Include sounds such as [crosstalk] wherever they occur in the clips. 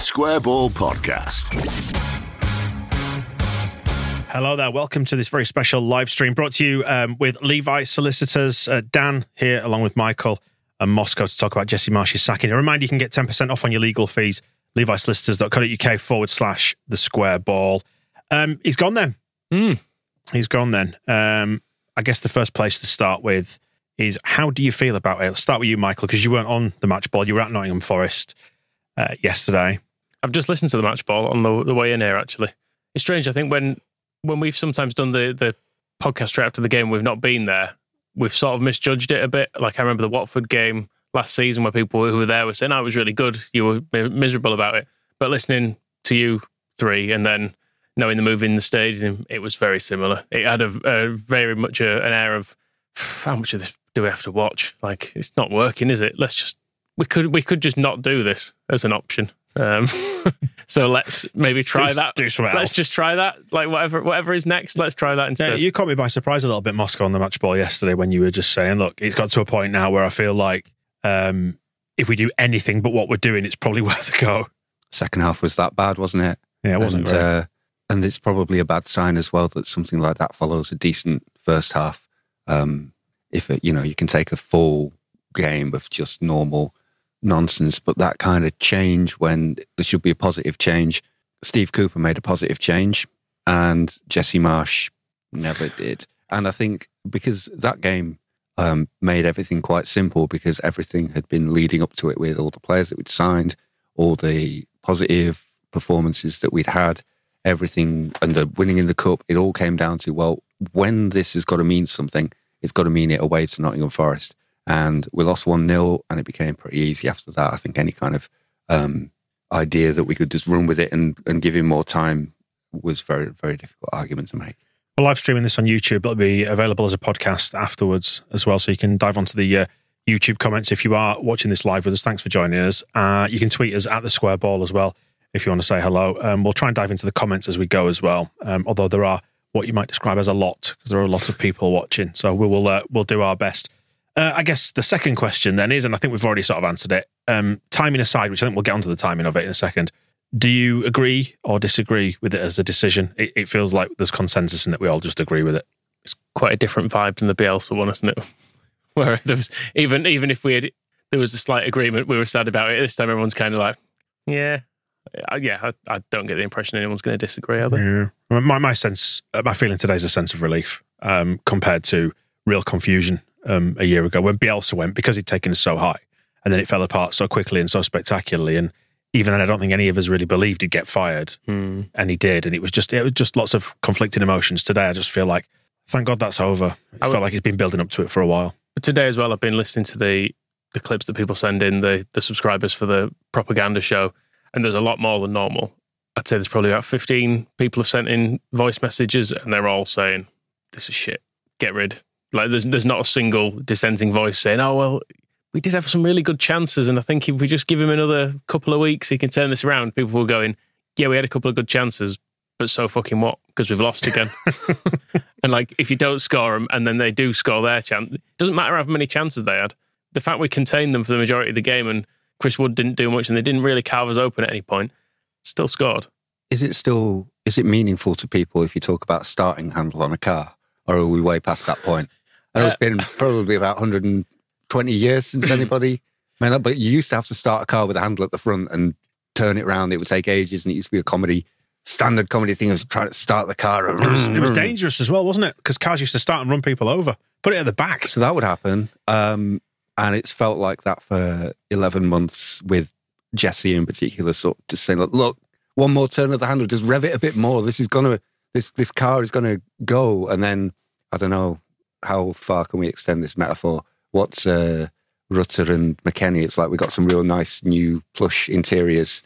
the Square Ball Podcast. Hello there. Welcome to this very special live stream brought to you um, with Levi Solicitors. Uh, Dan here, along with Michael and Moscow, to talk about Jesse Marsch's sacking. A reminder you can get 10% off on your legal fees. LeviSolicitors.co.uk forward slash the square ball. Um, he's gone then. Mm. He's gone then. Um, I guess the first place to start with is how do you feel about it? Let's start with you, Michael, because you weren't on the match ball. You were at Nottingham Forest uh, yesterday. I've just listened to the match ball on the, the way in here. Actually, it's strange. I think when when we've sometimes done the the podcast straight after the game, we've not been there. We've sort of misjudged it a bit. Like I remember the Watford game last season, where people who were there were saying, "Oh, it was really good." You were miserable about it, but listening to you three and then knowing the move in the stadium, it was very similar. It had a, a very much a, an air of how much of this do we have to watch? Like it's not working, is it? Let's just we could we could just not do this as an option. Um, [laughs] so let's maybe try Do- that. do something let's else. just try that. Like whatever whatever is next, let's try that Yeah, instead. you caught me by surprise a little bit, Moscow, on the match ball yesterday when you were just saying, look, it's got to a point now where I feel like um, if we do anything but what we're doing, it's probably [laughs] worth a go. second half was that bad, wasn't it? Yeah, it wasn't and, great. uh, and it's probably a bad sign as well that something like that follows a decent first half. Um, if it, you know, you can take a full game of just normal nonsense, but that kind of change when there should be a positive change. Steve Cooper made a positive change, and Jesse Marsch never did. And I think because that game um, made everything quite simple because everything had been leading up to it with all the players that we'd signed, all the positive performances that we'd had, everything, and the winning in the cup. It all came down to well, when this has got to mean something, it's got to mean it away to Nottingham Forest. And we lost 1 0, and it became pretty easy after that. I think any kind of um, idea that we could just run with it and, and give him more time was very, very difficult argument to make. We're live streaming this on YouTube. It'll be available as a podcast afterwards as well. So you can dive onto the uh, YouTube comments if you are watching this live with us. Thanks for joining us. Uh, you can tweet us at the square ball as well if you want to say hello. Um, we'll try and dive into the comments as we go as well. Um, although there are what you might describe as a lot because there are a lot of people watching. So we will uh, we'll do our best. Uh, I guess the second question then is, and I think we've already sort of answered it. Um, timing aside, which I think we'll get onto the timing of it in a second. Do you agree or disagree with it as a decision? It, it feels like there's consensus in that we all just agree with it. it's quite a different vibe than the Bielsa one, isn't it? [laughs] Where there was even even if we had there was a slight agreement, we were sad about it. This time, everyone's kind of like, yeah, Uh, yeah. I, I don't get the impression anyone's going to disagree. Are they? Yeah. My my sense, my feeling today is a sense of relief um, compared to real confusion um, a year ago when Bielsa went because he'd taken us so high, and then it fell apart so quickly and so spectacularly. And even then, I don't think any of us really believed he'd get fired, Hmm. and he did. And it was just it was just lots of conflicting emotions today. I just feel like, thank God that's over. It I would- felt like he's been building up to it for a while. But today as well, I've been listening to the the clips that people send in the the subscribers for the propaganda show, and there's a lot more than normal. I'd say there's probably about 15 people have sent in voice messages, and they're all saying, "This is shit. Get rid." Like there's there's not a single dissenting voice saying, "Oh well, we did have some really good chances, and I think if we just give him another couple of weeks, he can turn this around." People were going, "Yeah, we had a couple of good chances, but so fucking what? Because we've lost again." [laughs] and like, if you don't score them, and then they do score their chance, it doesn't matter how many chances they had. The fact we contained them for the majority of the game, and Chris Wood didn't do much, and they didn't really carve us open at any point, still scored. Is it still is it meaningful to people if you talk about starting handle on a car, or are we way past that point? I know it's been probably about 120 years since [clears throat] anybody made that, but you used to have to start a car with a handle at the front and turn it around. It would take ages, and it used to be a comedy standard comedy thing of trying to start the car. It was, it was [clears throat] dangerous as well, wasn't it? Because cars used to start and run people over. Put it at the back. So that would happen. Um, and it's felt like that for 11 months with Jesse in particular, sort of just saying, look, look, one more turn of the handle, just rev it a bit more. This is going to, this, this car is going to go. And then, I don't know, how far can we extend this metaphor? What's uh, Rutter and McKennie? It's like we got some real nice new plush interiors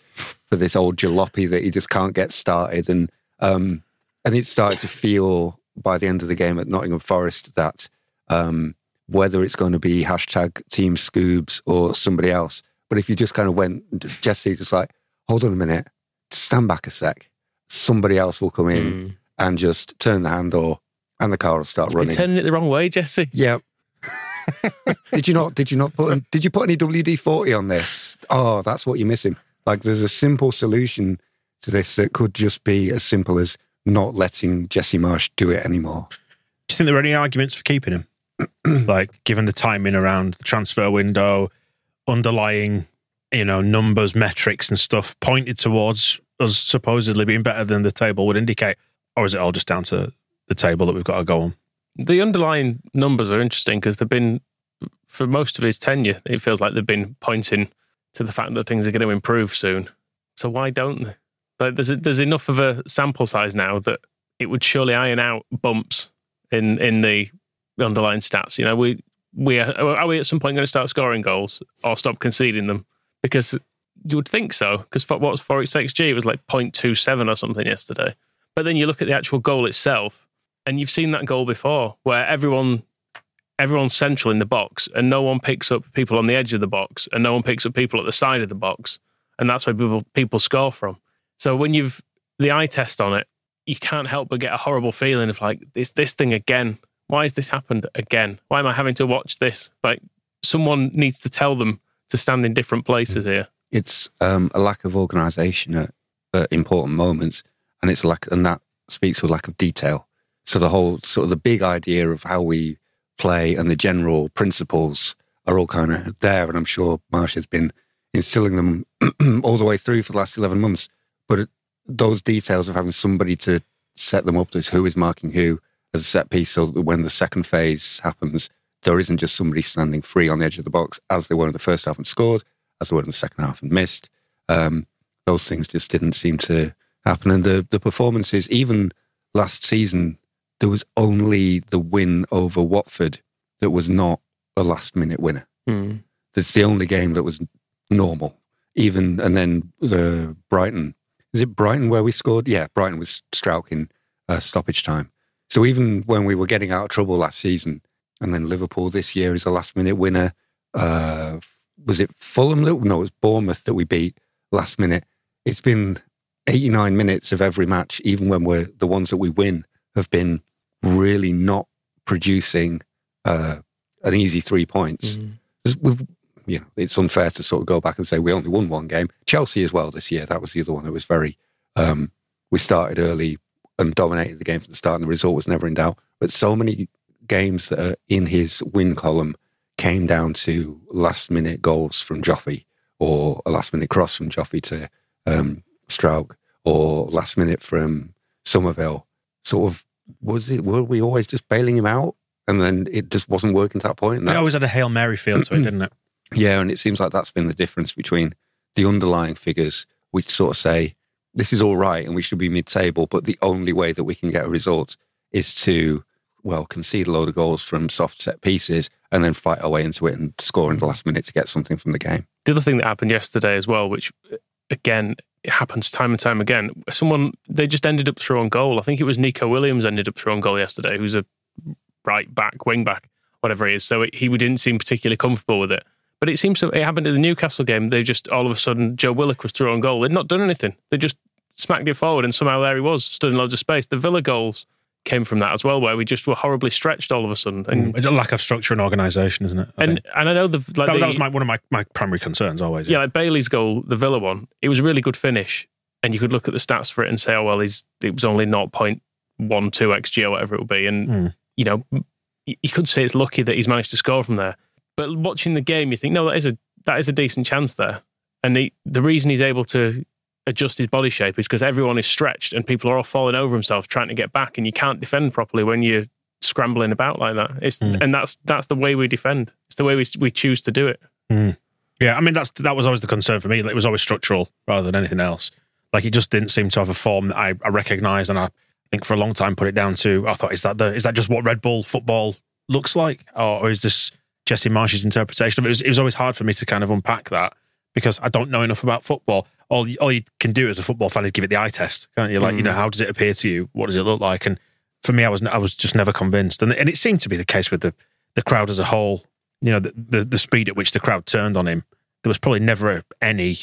for this old jalopy that you just can't get started. And, um, and it started to feel by the end of the game at Nottingham Forest that, um, whether it's going to be hashtag Team Scoobs or somebody else. But if you just kind of went, Jesse, just like, hold on a minute, stand back a sec. Somebody else will come in and just turn the handle, and the car will start running. You're running. turning it the wrong way, Jesse. Yeah. [laughs] did you not? Did you not put? Did you put any WD forty on this? Oh, that's what you're missing. Like there's a simple solution to this that could just be as simple as not letting Jesse Marsch do it anymore. Do you think there are any arguments for keeping him? [clears throat] like, given the timing around the transfer window, underlying, you know, numbers, metrics, and stuff pointed towards us supposedly being better than the table would indicate, or is it all just down to the table that we've got to go on? The underlying numbers are interesting because they've been, for most of his tenure, it feels like they've been pointing to the fact that things are going to improve soon. So why don't they? There's there's enough of a sample size now that it would surely iron out bumps in in the underlying stats. You know, we we are, are we at some point going to start scoring goals or stop conceding them? Because you would think so. Because what was for xG? It was like 0.27 or something yesterday. But then you look at the actual goal itself, and you've seen that goal before, where everyone everyone's central in the box, and no one picks up people on the edge of the box, and no one picks up people at the side of the box, and that's where people people score from. So when you've the eye test on it, you can't help but get a horrible feeling of like this this thing again. Why has this happened again? Why am I having to watch this? Like someone needs to tell them to stand in different places here. It's um, a lack of organisation at, at important moments, and it's like, and that speaks to a lack of detail. So the whole sort of the big idea of how we play and the general principles are all kind of there, and I'm sure Marsch has been instilling them [clears throat] all the way through for the last eleven months. But it, those details of having somebody to set them up as who is marking who as a set piece, so that when the second phase happens, there isn't just somebody standing free on the edge of the box as they were in the first half and scored, as they were in the second half and missed. Um, those things just didn't seem to happen. And the, the performances, even last season, there was only the win over Watford that was not a last minute winner. Mm. That's the only game that was normal. Even, and then the Brighton, is it Brighton where we scored? Yeah, Brighton was Struijk in uh, stoppage time. So even when we were getting out of trouble last season, and then Liverpool this year is a last minute winner. Uh, was it Fulham? No, it was Bournemouth that we beat last minute. It's been 89 minutes of every match, even when we're the ones that we win have been really not producing uh, an easy three points. Mm. You know, it's unfair to sort of go back and say we only won one game. Chelsea as well this year. That was the other one that was very. Um, we started early and dominated the game from the start, and the result was never in doubt. But so many games that are in his win column came down to last minute goals from Joffy or a last minute cross from Joffy to um, or last minute from Summerville. Sort of was it? Were we always just bailing him out, and then it just wasn't working to that point? And It always had a hail mary feel to it, didn't it? [clears throat] Yeah, and it seems like that's been the difference between the underlying figures, which sort of say this is all right and we should be mid-table, but the only way that we can get a result is to well concede a load of goals from soft set pieces and then fight our way into it and score in the last minute to get something from the game. The other thing that happened yesterday as well, which again it happens time and time again. Someone they just ended up throwing goal. I think it was Neco Williams ended up throwing goal yesterday, who's a right back, wing back, whatever he is. So it, he didn't seem particularly comfortable with it. But it seems to it happened at the Newcastle game. They just all of a sudden Joe Willock was throwing goal. They'd not done anything. They just smacked it forward, and somehow there he was, stood in loads of space. The Villa goals came from that as well, where we just were horribly stretched all of a sudden. And, It's a lack of structure and organisation, isn't it? I and, think. and I know the like that, the, that was my, one of my, my primary concerns always. yeah, like Bailey's goal, the Villa one, it was a really good finish. And you could look at the stats for it and say, oh, well, he's it was only 0.12 XG or whatever it would be. And, Mm. you know, you could say it's lucky that he's managed to score from there. But watching the game, you think, no, that is a that is a decent chance there. And the, the reason he's able to adjust his body shape is because everyone is stretched and people are all falling over themselves trying to get back. And you can't defend properly when you're scrambling about like that. It's Mm. And that's that's the way we defend. It's the way we, we choose to do it. Yeah, I mean that's that was always the concern for me. It was always structural rather than anything else. Like it just didn't seem to have a form that I, I recognised, and I think for a long time put it down to I thought is that the is that just what Red Bull football looks like, or, or is this Jesse Marsch's interpretation of it? It was, it was always hard for me to kind of unpack that because I don't know enough about football. All you, all you can do as a football fan is give it the eye test, can't you? Like you know mm. how does it appear to you? What does it look like? And for me, I was I was just never convinced, and and it seemed to be the case with the the crowd as a whole. You know, the the, the speed at which the crowd turned on him there was probably never any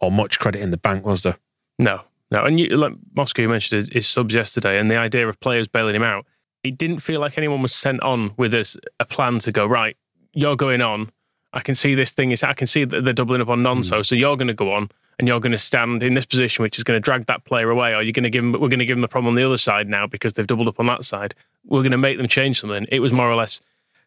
or much credit in the bank, was there? No, no. And you, like Moscow, you mentioned his, his subs yesterday, and the idea of players bailing him out. It didn't feel like anyone was sent on with a, a plan to go right. You're going on. I can see this thing is. I can see that they're doubling up on Nonso, hmm. so you're going to go on, and you're going to stand in this position, which is going to drag that player away, or you're going to give them, we're going to give them the problem on the other side now because they've doubled up on that side. We're going to make them change something. It was more or less,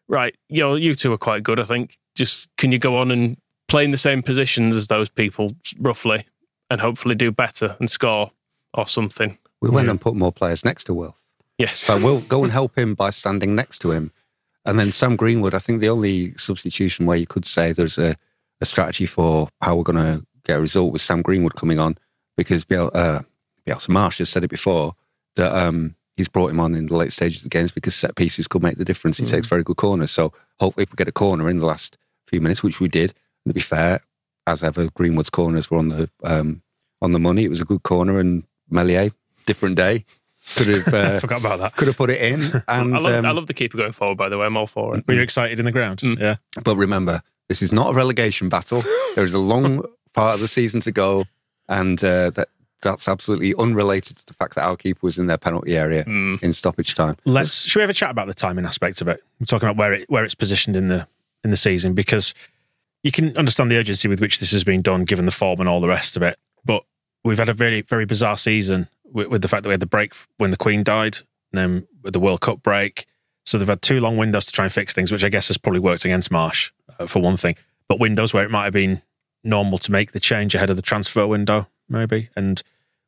right, you know, you two are quite good, I think. Just can you go on and play in the same positions as those people, roughly, and hopefully do better and score or something? We went and put more players next to Will. Yes. So we'll go and [laughs] help him by standing next to him. And then Sam Greenwood, I think the only substitution where you could say there's a, a strategy for how we're going to get a result was Sam Greenwood coming on because Biel, uh, Bielsa Marsch has said it before that um, he's brought him on in the late stages of the games because set pieces could make the difference. He Mm. takes very good corners. So hopefully if we get a corner in the last few minutes, which we did, and to be fair, as ever, Greenwood's corners were on the um, on the money. It was a good corner and Meslier, different day. Could have [laughs] I uh, forgot about that. could have put it in. [laughs] And I love, um, I love the keeper going forward, by the way. I'm all for it. Were you excited in the ground? Mm. Yeah. But remember, this is not a relegation battle. [laughs] there is a long part of the season to go, and uh, that that's absolutely unrelated to the fact that our keeper was in their penalty area Mm. in stoppage time. Let's should we have a chat about the timing aspect of it? We're talking about where it where it's positioned in the in the season because you can understand the urgency with which this has been done, given the form and all the rest of it. But we've had a very very bizarre season with, with the fact that we had the break when the Queen died, and then with the World Cup break. So they've had two long windows to try and fix things, which I guess has probably worked against Marsch uh, for one thing. But windows where it might have been normal to make the change ahead of the transfer window, maybe. And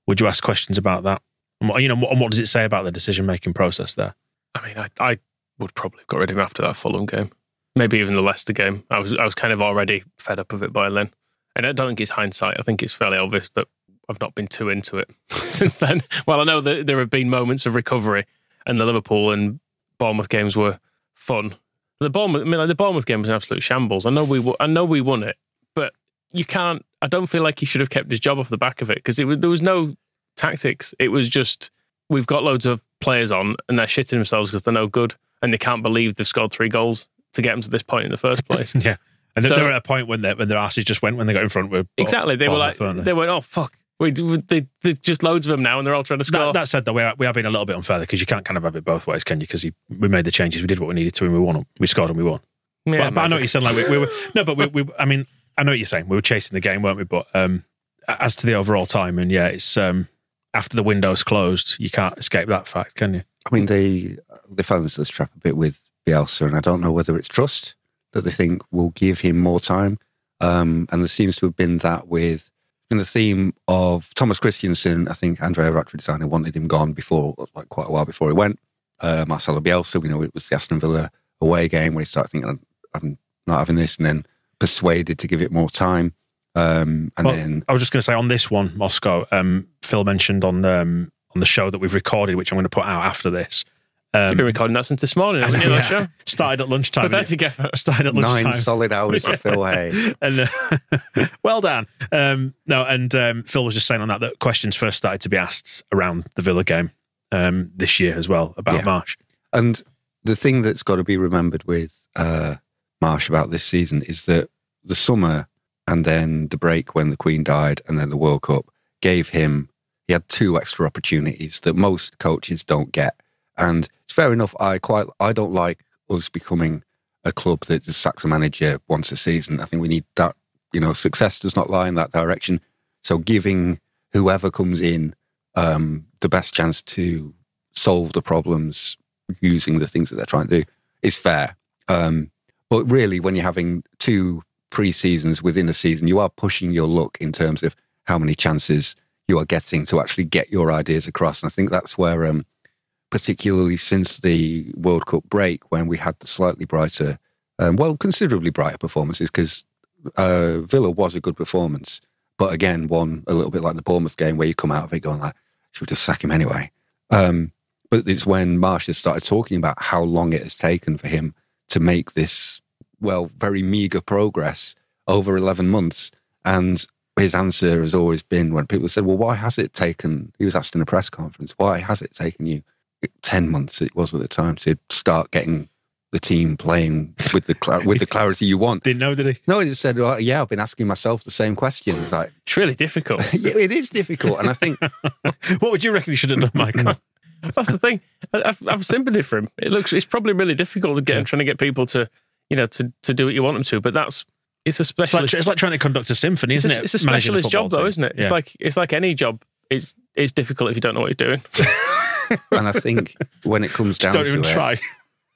would you ask questions about that? And what, you know, and what does it say about the decision making process there? I mean, I, I would probably have got rid of him after that Fulham game. Maybe even the Leicester game. I was I was kind of already fed up of it by then. And I don't think it's hindsight. I think it's fairly obvious that I've not been too into it [laughs] since then. Well, I know that there have been moments of recovery, and the Liverpool and Bournemouth games were fun. The Bournemouth, I mean, like the Bournemouth game was an absolute shambles. I know we, I know we won it, but you can't. I don't feel like he should have kept his job off the back of it because it was, there was no tactics. It was just we've got loads of players on and they're shitting themselves because they're no good and they can't believe they've scored three goals to get them to this point in the first place. [laughs] Yeah. And So- they were at a point when their when their asses just went when they got in front with exactly. They were like, they went, oh fuck, we they, they just loads of them now and they're all trying to score. That, that said, though, we are, we are being a little bit unfair because you can't kind of have it both ways, can you? Because we made the changes, we did what we needed to, and we won. We scored and we won. Yeah, but, but I know what you're saying. Like we, we were no, but we, we, I mean, I know what you're saying. We were chasing the game, weren't we? But um, as to the overall time, and yeah, it's um, after the window's closed, you can't escape that fact, can you? I mean, they they fell into this trap a bit with Bielsa, and I don't know whether it's trust that they think will give him more time. Um, and there seems to have been that with in the theme of Thomas Christiansen. I think Andrea Radrizzani wanted him gone before, like quite a while before he went. Uh, Marcelo Bielsa, we know it was the Aston Villa away game where he started thinking, "I'm, I'm not having this," and then persuaded to give it more time. Um, and Well, then I was just going to say on this one, Moscow. Um, Phil mentioned on um, on the show that we've recorded, which I'm going to put out after this. Um, You've been recording that since this morning, haven't you? That show? started at lunchtime. Pathetic effort. [laughs] Started at lunchtime. nine solid hours of Phil [laughs] Hay. and uh, [laughs] well done. Um, no, and um, Phil was just saying on that that questions first started to be asked around the Villa game um, this year as well about Yeah. Marsch. And the thing that's got to be remembered with uh, Marsch about this season is that the summer and then the break when the Queen died and then the World Cup gave him, he had two extra opportunities that most coaches don't get. And it's fair enough. I quite, I don't like us becoming a club that just sacks a manager once a season. I think we need that, you know, success does not lie in that direction. So giving whoever comes in um, the best chance to solve the problems using the things that they're trying to do is fair. Um, but really, when you're having two pre seasons within a season, you are pushing your luck in terms of how many chances you are getting to actually get your ideas across. And I think that's where, um, particularly since the World Cup break, when we had the slightly brighter, um, well, considerably brighter performances, because uh, Villa was a good performance, but again, one a little bit like the Bournemouth game where you come out of it going like, should we just sack him anyway? Um, but it's when Marsch has started talking about how long it has taken for him to make this, well, very meager progress over 11 months. And his answer has always been when people said, well, why has it taken, he was asked in a press conference, why has it taken you 10 months, it was at the time, to start getting the team playing with the, cla- with the clarity you want? Didn't know, did he? No, he just said, well, yeah, I've been asking myself the same question. It's like, It's really difficult. [laughs] yeah, it is difficult. And I think [laughs] What would you reckon you should have done, Michael? [laughs] That's the thing. I- I've, I've sympathy for him. It looks it's probably really difficult to get him trying to get people to you know to to do what you want them to. But that's it's a It's like, specialist. it's like trying to conduct a symphony, it's, isn't a, it? it's a specialist job, though, isn't it? It's Yeah. like it's like any job. It's it's difficult if you don't know what you're doing. [laughs] And I think when it comes [laughs] down don't to even it, try.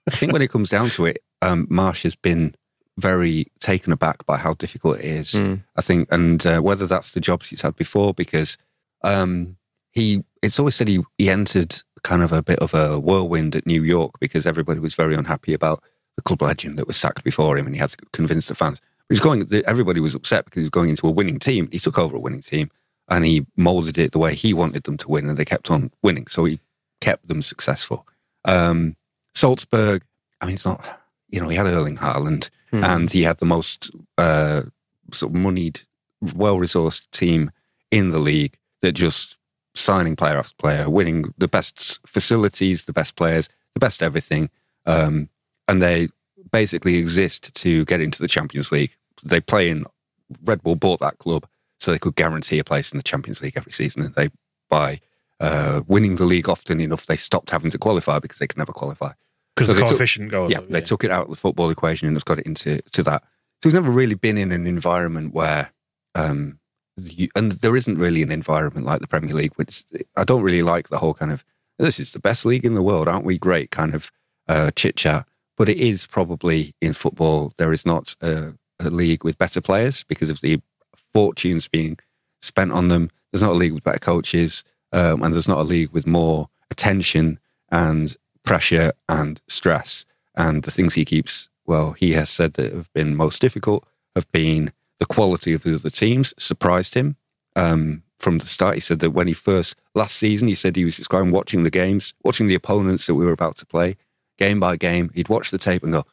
I think when it comes down to it, um, Marsch has been very taken aback by how difficult it is. Mm. I think, and uh, whether that's the jobs he's had before, because um, he, it's always said he, he entered kind of a bit of a whirlwind at New York because everybody was very unhappy about the club legend that was sacked before him, and he had to convince the fans. But he's going. Everybody was upset because he was going into a winning team. He took over a winning team, and he molded it the way he wanted them to win, and they kept on winning. So he kept them successful. Um, Salzburg, I mean, it's not, you know, he had Erling Haaland Hmm. and he had the most uh, sort of moneyed, well resourced team in the league that just signing player after player, winning the best facilities, the best players, the best everything. Um, and they basically exist to get into the Champions League. They play in, Red Bull bought that club so they could guarantee a place in the Champions League every season. And they, by uh, winning the league often enough, they stopped having to qualify because they could never qualify. Because So the they took- coefficient goes Yeah, up, they took it out of the football equation and has got it into to that. So he's never really been in an environment where, um, you, and there isn't really an environment like the Premier League. Which I don't really like the whole kind of this is the best league in the world, aren't we? Great kind of uh, chit chat. But it is probably in football there is not a, a league with better players because of the fortunes being spent on them. There's not a league with better coaches, um, and there's not a league with more attention and pressure and stress. And the things he keeps, well, he has said that have been most difficult have been the quality of the other teams surprised him. Um, from the start, he said that when he first, last season, he said he was describing watching the games, watching the opponents that we were about to play, game by game. He'd watch the tape and go,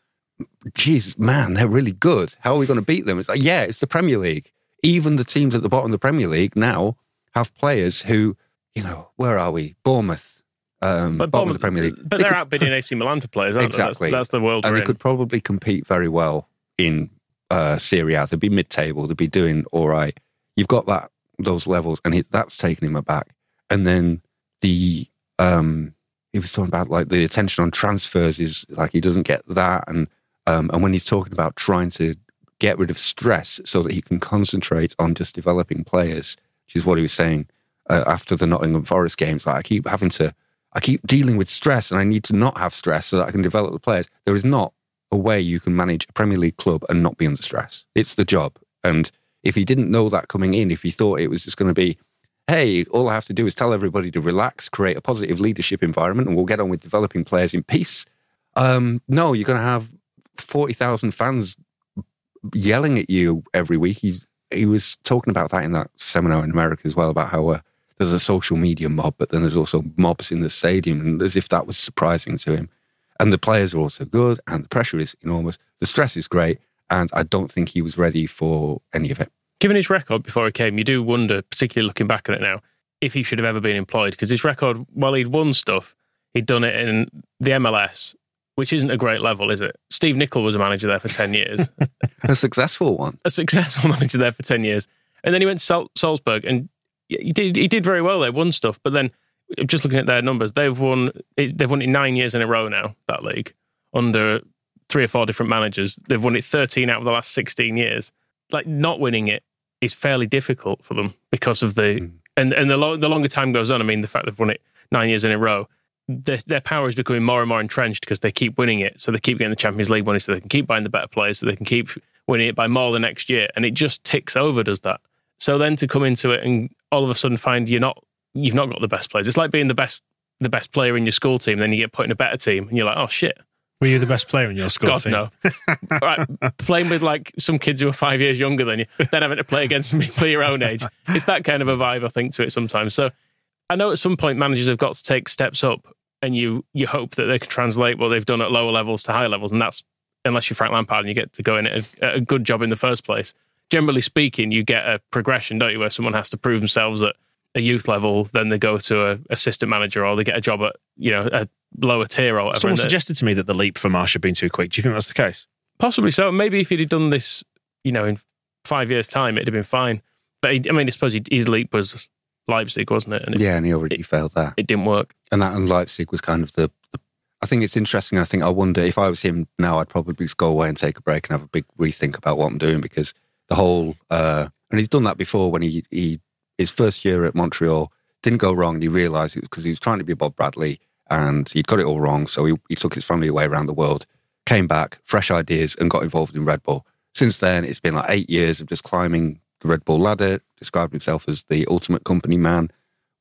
Jesus, man, they're really good. How are we going to beat them? It's like, yeah, it's the Premier League. Even the teams at the bottom of the Premier League now have players who, you know, where are we? Bournemouth, um, But, bottom of the Premier League. but They they're could- outbidding AC Milan for players, aren't Exactly. they? That's, that's the world and they in. could probably compete very well in uh, Serie A. They'd be mid-table. They'd be doing all right. You've got that those levels, and he, that's taken him aback. And then the um, he was talking about like the attention on transfers is like he doesn't get that, and um, and when he's talking about trying to get rid of stress so that he can concentrate on just developing players, which is what he was saying uh, after the Nottingham Forest games. Like I keep having to, I keep dealing with stress, and I need to not have stress so that I can develop the players. There is not a way you can manage a Premier League club and not be under stress. It's the job, and if he didn't know that coming in, if he thought it was just going to be, hey, all I have to do is tell everybody to relax, create a positive leadership environment, and we'll get on with developing players in peace. Um, no, you're going to have forty thousand fans yelling at you every week. He's he was talking about that in that seminar in America as well about how uh, there's a social media mob, but then there's also mobs in the stadium, and as if that was surprising to him. And the players are also good, and the pressure is enormous. The stress is great, and I don't think he was ready for any of it. Given his record before he came, you do wonder, particularly looking back at it now, if he should have ever been employed. Because his record, while he'd won stuff, he'd done it in the MLS, which isn't a great level, is it? Steve Nicol was a manager there for 10 years, [laughs] A successful one. a successful [laughs] manager there for 10 years. And then he went to Sal- Salzburg and he did, he did very well there, won stuff. But then just looking at their numbers, they've won, they've won it nine years in a row now, that league, under three or four different managers. They've won it 13 out of the last 16 years. Like not winning it is fairly difficult for them because of the Mm. and and the lo- the longer time goes on. I mean, the fact they've won it nine years in a row, their, their power is becoming more and more entrenched because they keep winning it. So they keep getting the Champions League money, so they can keep buying the better players, so they can keep winning it by more the next year, and it just ticks over. Does that? So then to come into it and all of a sudden find you're not you've not got the best players. It's like being the best the best player in your school team, then you get put in a better team, and you're like, oh shit, Were you the best player in your school God team? no. right, playing with like some kids who are five years younger than you, then having to play against people your own age. It's that kind of a vibe I think to it sometimes. So I know at some point managers have got to take steps up, and you you hope that they can translate what they've done at lower levels to higher levels, and that's unless you're Frank Lampard and you get to go in at a, a good job in the first place. Generally speaking, you get a progression, don't you, where someone has to prove themselves at a youth level, then they go to a assistant manager or they get a job at you know a lower tier or whatever. Someone suggested to me that the leap for Marsch had been too quick. Do you think that's the case? Possibly so. Maybe if he'd done this, you know, in five years' time, it'd have been fine. But he, I mean, I suppose he, his leap was Leipzig, wasn't it? And it, Yeah, and he already failed there. it didn't work. And that and Leipzig was kind of the, the I think it's interesting. I think I wonder if I was him now, I'd probably just go away and take a break and have a big rethink about what I'm doing because the whole uh, and he's done that before when he he his first year at Montreal didn't go wrong and he realised it was because he was trying to be Bob Bradley and he'd got it all wrong. So he, he took his family away around the world, came back, fresh ideas, and got involved in Red Bull. Since then, it's been like eight years of just climbing the Red Bull ladder. Described himself as the ultimate company man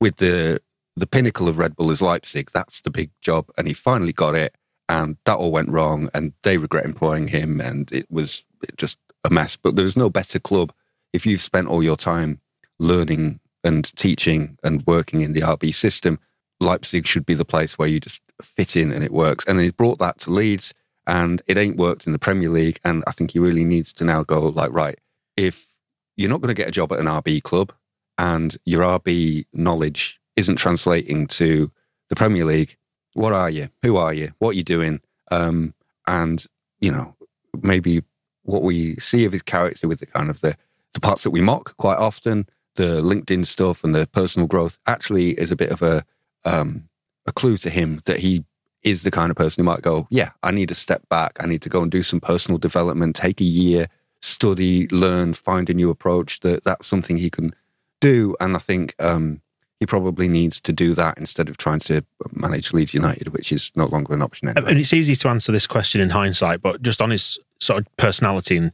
with the the pinnacle of Red Bull is Leipzig. That's the big job. And he finally got it. And that all went wrong. And they regret employing him. And it was it just a mess. But there's no better club if you've spent all your time learning and teaching and working in the RB system. Leipzig should be the place where you just fit in and it works. And he's brought that to Leeds and it ain't worked in the Premier League. And I think he really needs to now go like, right, if you're not going to get a job at an RB club and your RB knowledge isn't translating to the Premier League. What are you? Who are you? What are you doing? Um, and you know, maybe what we see of his character with the kind of the the parts that we mock quite often, the LinkedIn stuff and the personal growth, actually is a bit of a um, a clue to him that he is the kind of person who might go, yeah, I need to step back. I need to go and do some personal development, take a year, study, learn, find a new approach. That that's something he can do. And I think um, he probably needs to do that instead of trying to manage Leeds United, which is no longer an option anymore. And it's easy to answer this question in hindsight, but just on his sort of personality and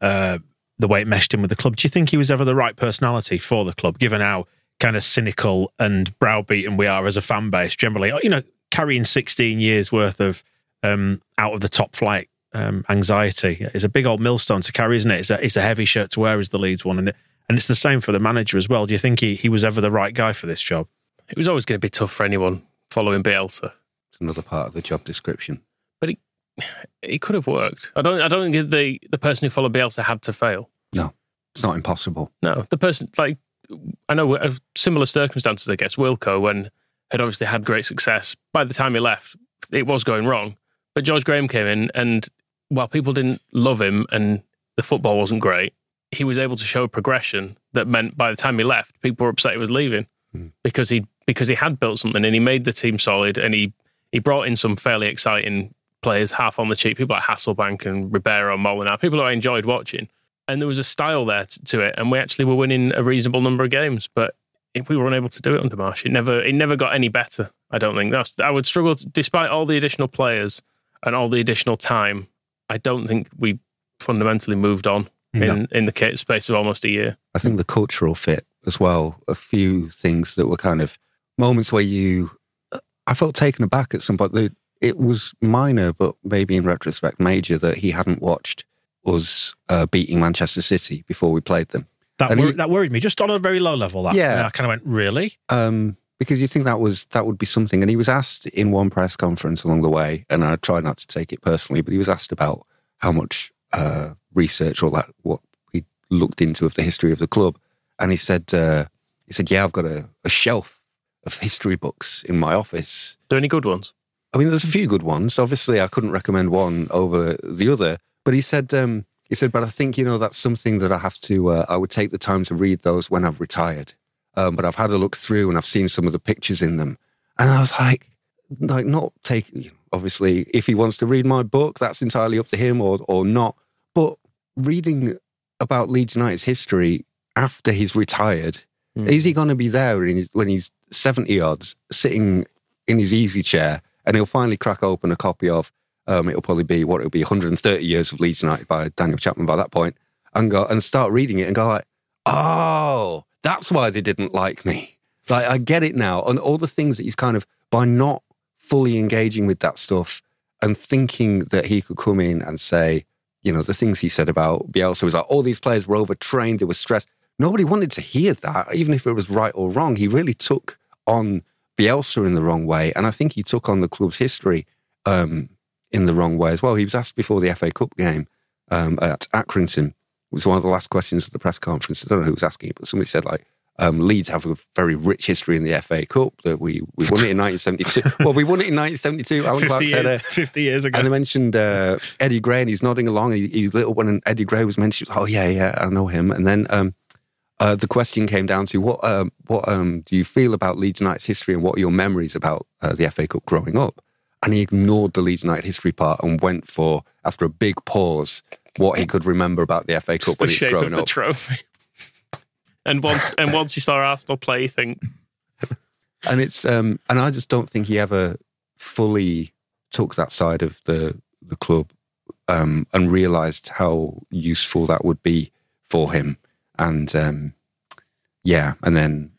uh, the way it meshed in with the club, do you think he was ever the right personality for the club, given how kind of cynical and browbeaten we are as a fan base generally? You know, carrying 16 years worth of um, out of the top flight um, anxiety is a big old millstone to carry, isn't it? It's a, it's a heavy shirt to wear as the Leeds one, and it, and it's the same for the manager as well. Do you think he, he was ever the right guy for this job? It was always going to be tough for anyone following Bielsa. It's another part of the job description. But it, it could have worked. I don't I don't think the, the person who followed Bielsa had to fail. No, it's not impossible. No, the person, like, I know uh, similar circumstances, I guess. Wilko, when had obviously had great success, by the time he left, it was going wrong. But George Graham came in, and while people didn't love him and the football wasn't great, he was able to show a progression that meant by the time he left, people were upset he was leaving mm. because he because he had built something and he made the team solid and he he brought in some fairly exciting players half on the cheap, people like Hasselbaink and Ribeiro, and Molenaar, people who I enjoyed watching. And there was a style there to it, and we actually were winning a reasonable number of games. But if we were unable to do it under Marsch, it never it never got any better. I don't think that's I would struggle to, despite all the additional players and all the additional time. I don't think we fundamentally moved on in, no. in the kit space of almost a year. I think the cultural fit as well, a few things that were kind of moments where you, uh, I felt taken aback at some point. It was minor, but maybe in retrospect, major that he hadn't watched us uh, beating Manchester City before we played them. That, wor- he, that worried me, just on a very low level. That, yeah, I kind of went, really? Um, because you think that was that would be something. And he was asked in one press conference along the way, and I try not to take it personally, but he was asked about how much uh, research or that what he looked into of the history of the club, and he said uh, he said, "Yeah, I've got a, a, shelf of history books in my office. Are there any good ones? I mean, there's a few good ones. Obviously, I couldn't recommend one over the other, but he said." Um, he said, but I think, you know, that's something that I have to, uh, I would take the time to read those when I've retired. Um, but I've had a look through and I've seen some of the pictures in them. And I was like, like not take, obviously, if he wants to read my book, that's entirely up to him or, or not. But reading about Leeds United's history after he's retired, mm. is he going to be there his, when he's 70 odds, sitting in his easy chair, and he'll finally crack open a copy of, um, it'll probably be what it'll be 130 years of Leeds United by Daniel Chapman by that point, and go and start reading it and go like, oh, that's why they didn't like me. Like I get it now, and all the things that he's kind of by not fully engaging with that stuff and thinking that he could come in and say, you know, the things he said about Bielsa was like, all these players were overtrained, they were stressed. Nobody wanted to hear that, even if it was right or wrong. He really took on Bielsa in the wrong way. And I think he took on the club's history um, in the wrong way as well. He was asked before the FA Cup game um, at Accrington, it was one of the last questions at the press conference. I don't know who was asking it, but somebody said, like, um, Leeds have a very rich history in the FA Cup. That we we won it in 1972. [laughs] well, we won it in 1972. Allan 50 Clarke years, said uh, 50 years ago. And they mentioned uh, Eddie Gray, and he's nodding along. He, he little when Eddie Gray was mentioned. Oh yeah, yeah, I know him. And then um, uh, the question came down to what um, what um, do you feel about Leeds United's history, and what are your memories about uh, the FA Cup growing up? and he ignored the Leeds United history part and went for, after a big pause, what he could remember about the FA Cup Just when the he was growing the up. trophy. [laughs] and once and once you saw Arsenal play, you think [laughs] and it's um and I just don't think he ever fully took that side of the the club um and realized how useful that would be for him and um yeah and then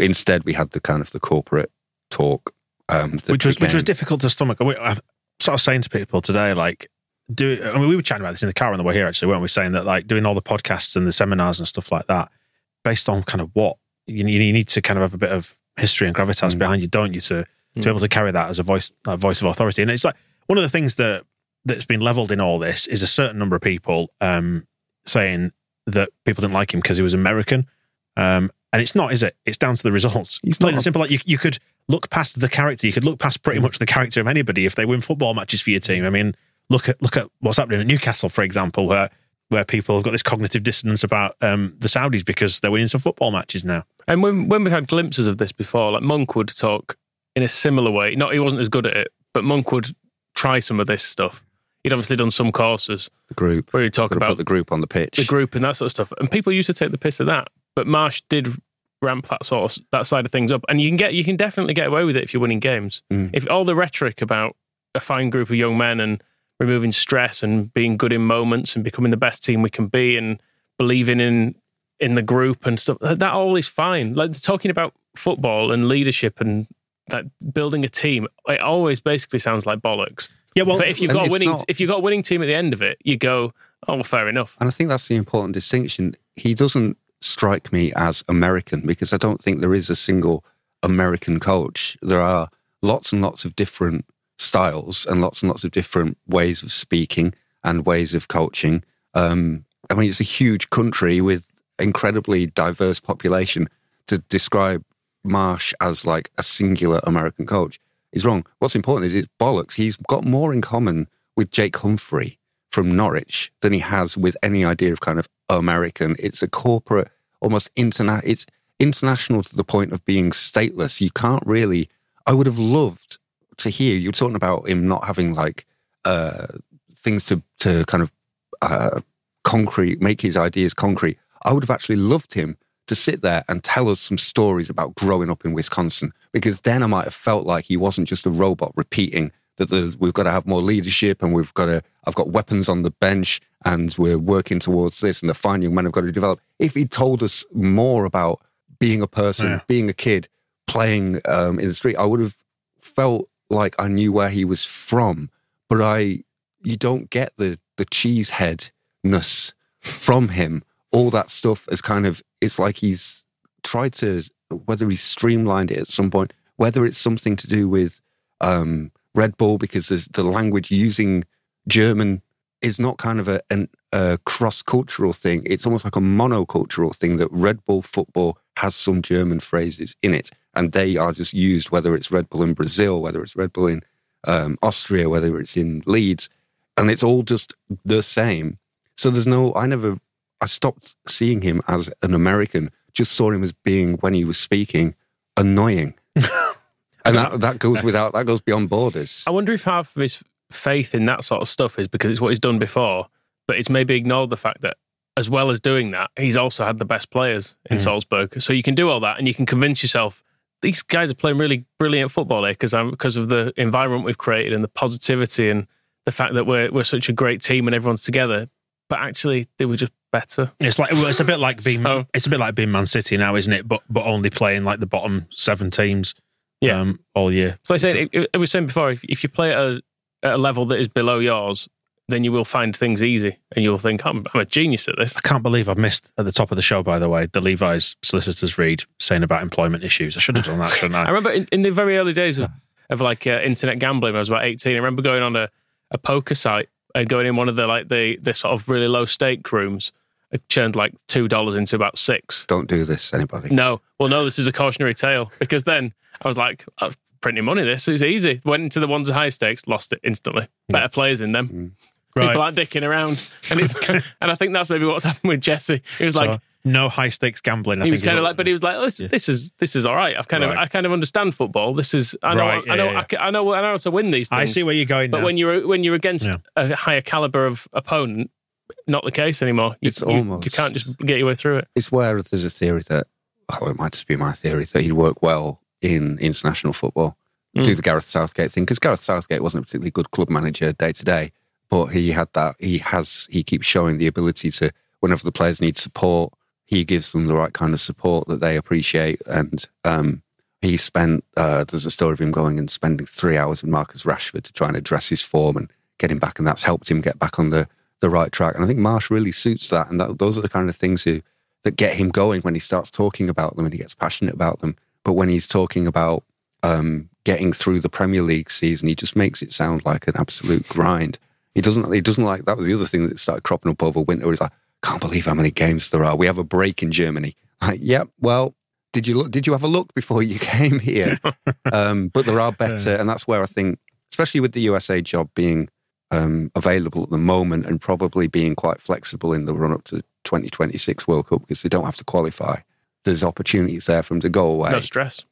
instead we had the kind of the corporate talk um which was which was difficult to stomach. I, mean, I sort of saying to people today, like, do I mean we were chatting about this in the car on the way here, actually, weren't we? Saying that like doing all the podcasts and the seminars and stuff like that, based on kind of what you, you need to kind of have a bit of history and gravitas Mm. behind you, don't you, to to be able to carry that as a voice a voice of authority. And it's like one of the things that that's been leveled in all this is a certain number of people um, saying that people didn't like him because he was American. Um, and it's not, is it? It's down to the results. He's Plain not and simple. Like you, you could look past the character. You could look past pretty much the character of anybody if they win football matches for your team. I mean, look at look at what's happening at Newcastle, for example, where where people have got this cognitive dissonance about um, the Saudis because they're winning some football matches now. And when when we've had glimpses of this before, like Monk would talk in a similar way. Not he wasn't as good at it, but Monk would try some of this stuff. He'd obviously done some courses the group where he'd talk about put the group on the pitch the group and that sort of stuff. And people used to take the piss of that. But Marsch did ramp that sort of that side of things up. And you can get you can definitely get away with it if you're winning games. Mm. If all the rhetoric about a fine group of young men and removing stress and being good in moments and becoming the best team we can be and believing in in the group and stuff that that all is fine. Like talking about football and leadership and that building a team, it always basically sounds like bollocks. Yeah, well, but if you've got a winning not- if you've got a winning team at the end of it, you go, oh well, fair enough. And I think that's the important distinction. He doesn't strike me as American because I don't think there is a single American coach. There are lots and lots of different styles and lots and lots of different ways of speaking and ways of coaching. Um, I mean, it's a huge country with incredibly diverse population. To describe Marsch as like a singular American coach is wrong. What's important is it's bollocks. He's got more in common with Jake Humphrey from Norwich than he has with any idea of kind of American. It's a corporate, almost interna- It's international to the point of being stateless. You can't really. I would have loved to hear you talking about him not having like uh, things to to kind of uh, concrete, make his ideas concrete. I would have actually loved him to sit there and tell us some stories about growing up in Wisconsin, because then I might have felt like he wasn't just a robot repeating that the, we've got to have more leadership and we've got to, I've got weapons on the bench and we're working towards this and the fine young men have got to develop. If he told us more about being a person, Yeah. being a kid, playing um, in the street, I would have felt like I knew where he was from. But I, you don't get the the cheeseheadness from him. All that stuff is kind of, it's like he's tried to, whether he's streamlined it at some point, whether it's something to do with um, Red Bull, because the language using German is not kind of a, an, a cross cultural thing. It's almost like a monocultural thing that Red Bull football has some German phrases in it, and they are just used, whether it's Red Bull in Brazil, whether it's Red Bull in um, Austria, whether it's in Leeds, and it's all just the same. So there's no, I never, I stopped seeing him as an American, just saw him as being, when he was speaking, annoying. [laughs] and that, that goes without, that goes beyond borders. I wonder if half of his faith in that sort of stuff is because it's what he's done before, but it's maybe ignored the fact that as well as doing that, he's also had the best players in Mm. Salzburg. So you can do all that and you can convince yourself these guys are playing really brilliant football here because because of the environment we've created and the positivity and the fact that we're we're such a great team and everyone's together. But actually, they were just better. It's like well, it's a bit like [laughs] being So- it's a bit like being Man City now, isn't it? But but only playing like the bottom seven teams, Yeah. um, all year. So I said, it, it, was saying before, if, if you play at a, at a level that is below yours, then you will find things easy and you'll think, I'm, I'm a genius at this. I can't believe I've missed at the top of the show. By the way, the Levi's solicitors read saying about employment issues. I should have done that, shouldn't I [laughs] I? remember in, in the very early days of, of like uh, internet gambling, when I was about 18, I remember going on a, a poker site and going in one of the like the, the sort of really low stake rooms. I churned like $2 into about six. Don't do this, anybody. No, well, no, this is a cautionary tale because then I was like, oh, I'm printing money. This is easy. Went into the ones at high stakes, lost it instantly. Mm. Better players in them. Mm. Right. People aren't dicking around, and it, [laughs] [laughs] and I think that's maybe what's happened with Jesse. He was like, no high stakes gambling. I he was think is kind of like, but he was like, oh, this, Yeah. this is this is all right. I've kind of I kind of understand football. This is I know Right, I know yeah, yeah, I, I know I know how to win these things. I see where you're going. But now. when you're when you're against Yeah. a higher caliber of opponent, not the case anymore. You, It's you- almost- you can't just get your way through it. It's where there's a theory that, oh, it might just be my theory, that he'd work well in international football. Mm. Do the Gareth Southgate thing. Because Gareth Southgate wasn't a particularly good club manager day to day, but he had that, he has, he keeps showing the ability to, whenever the players need support, he gives them the right kind of support that they appreciate. And um, he spent, uh, there's a story of him going and spending three hours with Marcus Rashford to try and address his form and get him back. And that's helped him get back on the, the right track. And I think Marsch really suits that. And that, those are the kind of things who, that get him going when he starts talking about them and he gets passionate about them. But when he's talking about um, getting through the Premier League season, he just makes it sound like an absolute grind. He doesn't. He doesn't like that. Was the other thing that started cropping up over winter. He's like, can't believe how many games there are. We have a break in Germany. Like, yeah, well, did you look? Did you have a look before you [laughs] came here? [laughs] um, but there are better, and that's where I think, especially with the USA job being um, available at the moment and probably being quite flexible in the run up to 2026 World Cup because they don't have to qualify. There's opportunities there for them to go away. No stress.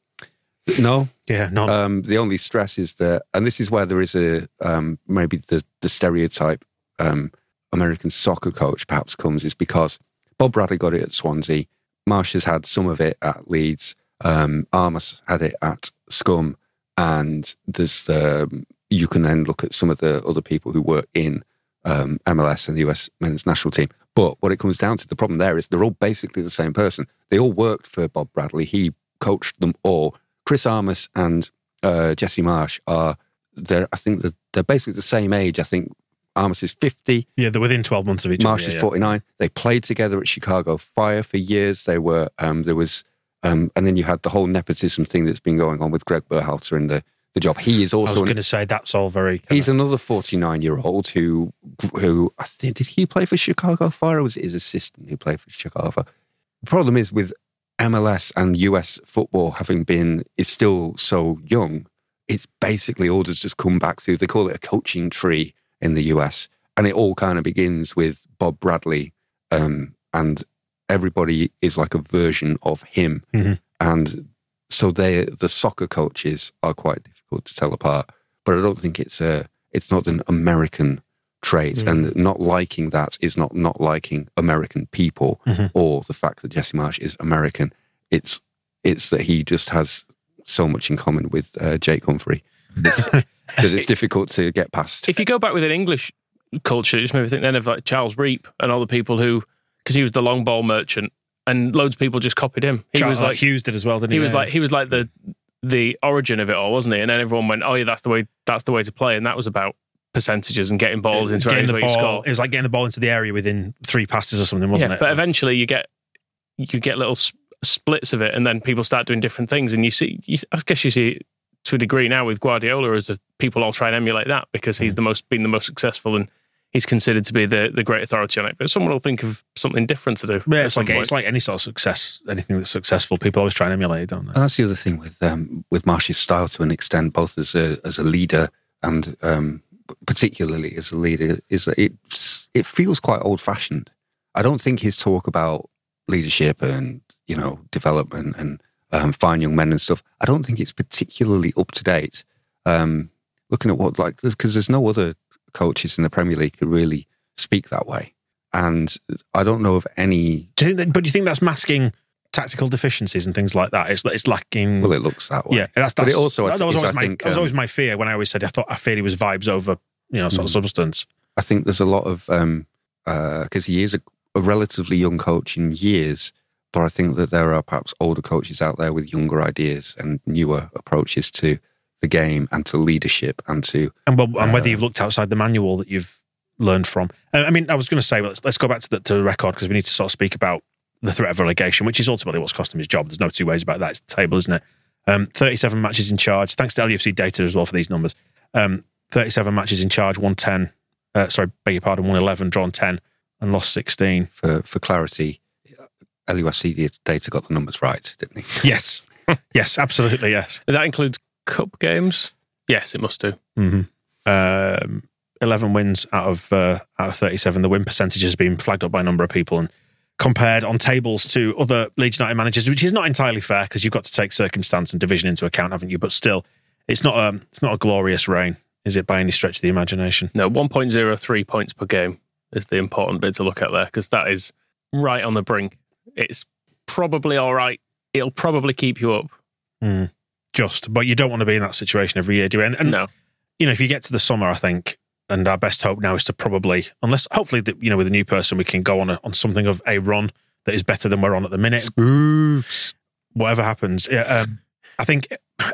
no, yeah, no, um, the only stress is that, and this is where there is a um, maybe the the stereotype um, American soccer coach perhaps comes is because Bob Bradley got it at Swansea, Marsch has had some of it at Leeds, um, Armas had it at Scum, and there's the you can then look at some of the other people who work in um, MLS and the US men's national team. But what it comes down to, the problem there is they're all basically the same person. They all worked for Bob Bradley. He coached them all. Chris Armas and uh, Jesse Marsch are they're I think they're, they're basically the same age. I think Armas is fifty, yeah, they're within 12 months of each other. Marsch is yeah, yeah. forty nine. They played together at Chicago Fire for years. They were um, there was um, and then you had the whole nepotism thing that's been going on with Greg Berhalter in the the job. He is also. I was going to say that's all very. He's another 49 year old who, who I think, did he play for Chicago Fire or was it his assistant who played for Chicago The problem is with MLS and US football having been, is still so young, it's basically all has just come back to, they call it a coaching tree in the US. And it all kind of begins with Bob Bradley um, and everybody is like a version of him. Mhm. And so they, the soccer coaches are quite difficult to tell apart but I don't think it's a it's not an American trait, and not liking that is not not liking American people Mhm. or the fact that Jesse Marsch is American. It's it's that he just has so much in common with uh, Jake Humphrey it's, [laughs] that it's difficult to get past. If you go back with an English culture, it just made me think then of like Charles Reep and all the people who, because he was the long ball merchant, and loads of people just copied him. He Charles, was like Hughes did as well, didn't he? he was Yeah. like he was like the the origin of it all, wasn't he? And then everyone went, "Oh yeah, that's the way that's the way to play," and that was about percentages and getting balls into getting the ball. score. It was like getting the ball into the area within three passes or something, wasn't yeah, it? but eventually you get you get little s- splits of it, and then people start doing different things, and you see. You, I guess you see to a degree now with Guardiola as a, people all try and emulate that because Mm. he's the most been the most successful and he's considered to be the the great authority on it. But someone will think of something different to do. yeah, it's like point. it's like any sort of success. Anything that's successful, people always try and emulate, it, don't they? And that's the other thing with um, with Marsch's style to an extent, both as a as a leader and um, particularly as a leader, is that it it feels quite old fashioned. I don't think his talk about leadership and you know development and um, fine young men and stuff. I don't think it's particularly up to date. Um, looking at what like because there's no other coaches in the Premier League who really speak that way, and I don't know of any. Do you think that, but do you think that's masking tactical deficiencies and things like that? It's it's lacking. Well, it looks that way. yeah, that's, But it also, I that, was is, always my think, that was um, always my fear when I always said I thought I feared he was vibes over you know sort of Mm. substance. I think there's a lot of because he is a, a relatively young coach in years, but I think that there are perhaps older coaches out there with younger ideas and newer approaches to the game and to leadership and to and, well, and whether Uh, you've looked outside the manual that you've learned from. Uh, I mean, I was going to say, well, let's, let's go back to the, to the record because we need to sort of speak about the threat of relegation, which is ultimately what's cost him his job. There's no two ways about that. It's the table, isn't it? Um, 37 matches in charge. Thanks to LUFC data as well for these numbers. Um, 37 matches in charge, 110. Uh, sorry, beg your pardon, 111, drawn 10, and lost 16. for for clarity. LUFC data got the numbers right, didn't he? Yes. [laughs] yes, absolutely, yes. that includes cup games. Yes, it must do. hmm Um, 11 wins out of uh, out of 37. The win percentage has been flagged up by a number of people, and compared on tables to other Leeds United managers, which is not entirely fair because you've got to take circumstance and division into account, haven't you? But still, it's not a it's not a glorious reign, is it? By any stretch of the imagination? No, 1.03 points per game is the important bit to look at there because that is right on the brink. It's probably all right. It'll probably keep you up. Mm, just, but you don't want to be in that situation every year, do you? And, and no, you know, if you get to the summer, I think, and our best hope now is to probably, unless hopefully, that you know, with a new person, we can go on a, on something of a run that is better than we're on at the minute. Oops. Whatever happens, yeah, um, I think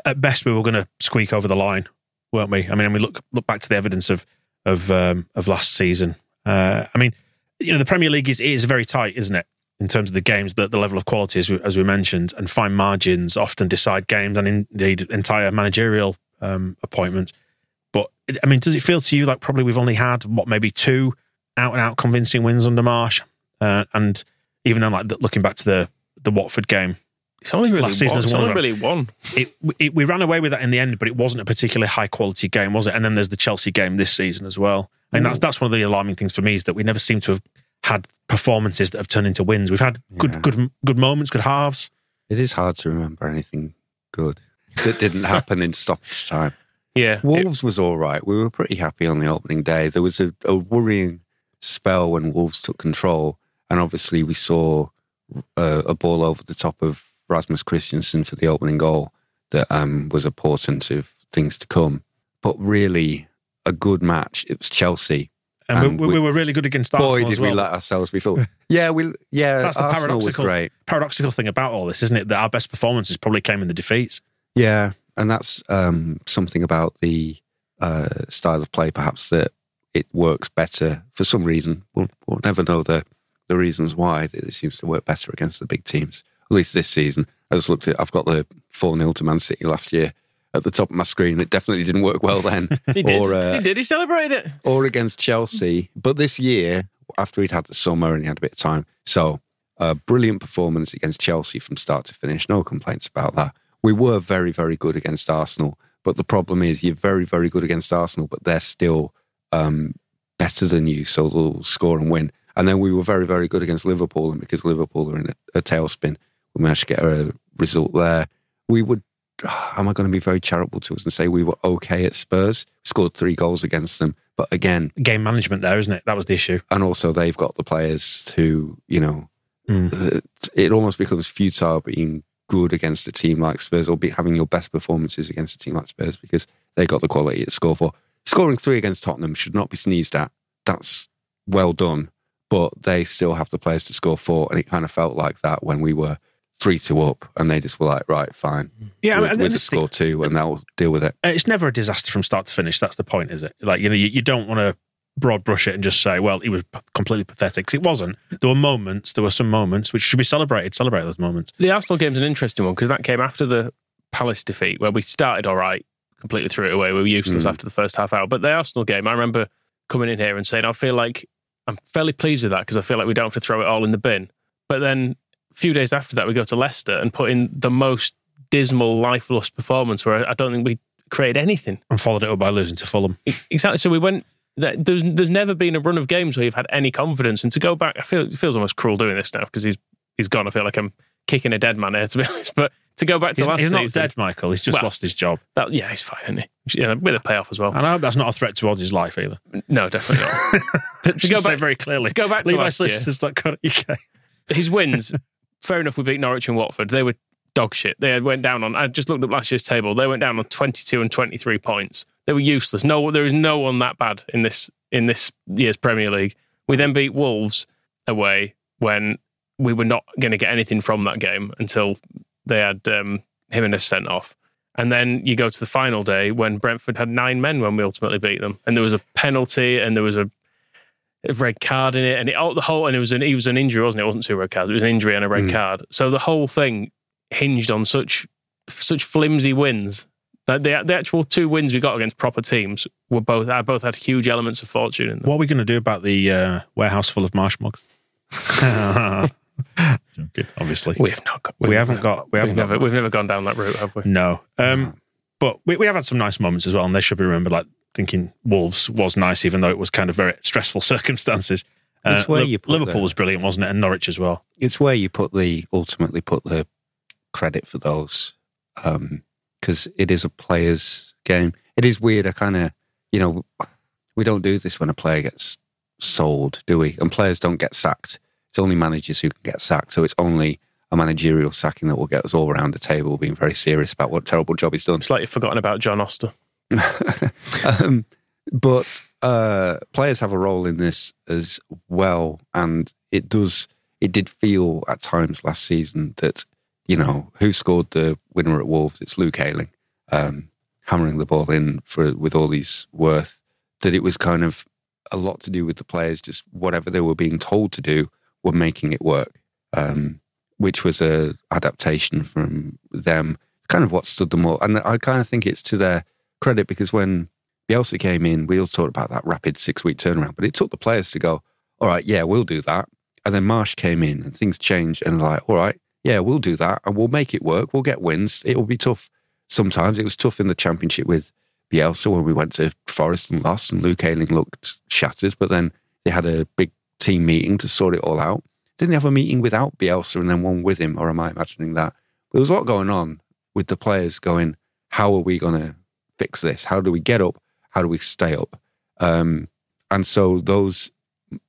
at best we were going to squeak over the line, weren't we? I mean, and we look look back to the evidence of of um, of last season. Uh, I mean, you know, the Premier League is is very tight, isn't it? In terms of the games, the, the level of quality, as we, as we mentioned, and fine margins often decide games and indeed entire managerial um, appointments. But I mean, does it feel to you like probably we've only had what maybe two out and out convincing wins under Marsch, uh, and even then, like looking back to the the Watford game, it's only really Last season one. It's only really one. it, it we ran away with that in the end, but it wasn't a particularly high quality game, was it? And then there's the Chelsea game this season as well. And that's that's one of the alarming things for me is that we never seem to have had performances that have turned into wins. We've had good Yeah. good good moments, good halves. It is hard to remember anything good that didn't [laughs] happen in stoppage time. Yeah, it- Wolves was all right. We were pretty happy on the opening day. There was a, a worrying spell when Wolves took control, and obviously we saw a, a ball over the top of Rasmus Kristensen for the opening goal that um, was a portent of things to come. But really, a good match. It was Chelsea. And, And we, we, we- were really good against Arsenal Boy, did well. we let ourselves be fooled. [laughs] yeah, we yeah. That's the Arsenal was paradoxical- great. Paradoxical thing about all this, isn't it? That our best performances probably came in the defeats. Yeah, and that's um, something about the uh, style of play, perhaps that it works better for some reason. We'll, we'll never know the the reasons why that it seems to work better against the big teams. At least this season, I just looked at. I've got the four 0 to Man City last year at the top of my screen. It definitely didn't work well then, [laughs] he did. or uh, he did. He celebrated it. or against Chelsea. But this year, after he'd had the summer and he had a bit of time, so a brilliant performance against Chelsea from start to finish. No complaints about that. We were very, very good against Arsenal. But the problem is, you're very, very good against Arsenal, but they're still um, better than you, so they'll score and win. And then we were very, very good against Liverpool, and because Liverpool are in a, a tailspin, we managed to get a result there. We would. [sighs] Am I going to be very charitable to us and say we were okay at Spurs? Scored three goals against them, but again, Game management there, isn't it? That was the issue. and also they've got the players who you know Mm. it almost becomes futile being good against a team like Spurs or be having your best performances against a team like Spurs because they got the quality to score for. Scoring three against Tottenham should not be sneezed at. That's well done, but they still have the players to score four, and it kind of felt like that when we were three two up, and they just were like, right, fine, Yeah, I we'll, mean, we'll this just score two, and they'll deal with it. Uh, it's never a disaster from start to finish. That's the point, is it? Like you know, you, you don't want to broad brush it and just say, "Well, he was p- completely pathetic." 'Cause it wasn't. There were moments. There were some moments which should be celebrated. Celebrate those moments. The Arsenal game's an interesting one because that came after the Palace defeat, where we started all right, completely threw it away. We were useless Mm. after the first half hour. But the Arsenal game, I remember coming in here and saying, I feel like I'm fairly pleased with that because I feel like we don't have to throw it all in the bin. But then a few days after that, we go to Leicester and put in the most dismal, lifeless performance where I don't think we created anything. And followed it up by losing to Fulham. Exactly. So we went. There's there's never been a run of games where you've had any confidence, and to go back, I feel it feels almost cruel doing this now because he's he's gone. I feel like I'm kicking a dead man here, [laughs] to be honest. But to go back to He's, last he's not season, dead, Michael. He's just Well- lost his job. that, yeah, he's fine, isn't he? Yeah, with a payoff as well. And I hope that's not a threat towards his life either. No, definitely not. [laughs] to, to go back, very clearly. to go back to last year, his wins. Fair enough. We beat Norwich and Watford. They were dog shit. They went down on. I just looked up last year's table. They went down on 22 and 23 points. They were useless. No, there is no one that bad in this in this year's Premier League. We then beat Wolves away when we were not going to get anything from that game until they had um, Jimenez sent off. And then you go to the final day when Brentford had nine men when we ultimately beat them, and there was a penalty and there was a, a red card in it, and it all the whole and it was an it was an injury, wasn't it? It wasn't two red cards; it was an injury and a red Mm. card. So the whole thing hinged on such such flimsy wins. That the the actual two wins we got against proper teams were both I both had huge elements of fortune in them. What are we going to do about the uh, warehouse full of Marsch mugs? [laughs] Joking, obviously. We have not got. We haven't got. We We've haven't never got. we've never gone down that route, have we? No. Um, but we, we have had some nice moments as well, and they should be remembered. Like thinking Wolves was nice, even though it was kind of very stressful [laughs] circumstances. Uh, It's where Li- you put Liverpool the- was brilliant, wasn't it? And Norwich as well. it's where you put the ultimately put the credit for those because it is a player's game. It is weird. I kind of, you know, we don't do this when a player gets sold, do we? And players don't get sacked. It's only managers who can get sacked. So it's only a managerial sacking that will get us all around the table being very serious about what terrible job he's done. It's like you've forgotten about John Oster. [laughs] um, but uh, players have a role in this as well, and it does. It did feel at times last season that you know who scored the winner at Wolves. It's Luke Ayling, um, hammering the ball in for with all these worth. That it was kind of a lot to do with the players. Just whatever they were being told to do, were making it work. Um, which was a adaptation from them. Kind of what stood them all, and I kind of think it's to their credit because when Bielsa came in, we all talked about that rapid six week turnaround, but it took the players to go, all right, yeah, we'll do that. And then Marsch came in and things changed and like, all right, yeah, we'll do that and we'll make it work. We'll get wins. It will be tough sometimes. It was tough in the championship with Bielsa when we went to Forest and lost and Luke Ayling looked shattered, but then they had a big team meeting to sort it all out. Didn't they have a meeting without Bielsa and then one with him, or am I imagining that? But There was a lot going on with the players going, how are we going to fix this? How do we get up? How do we stay up? Um, and so those,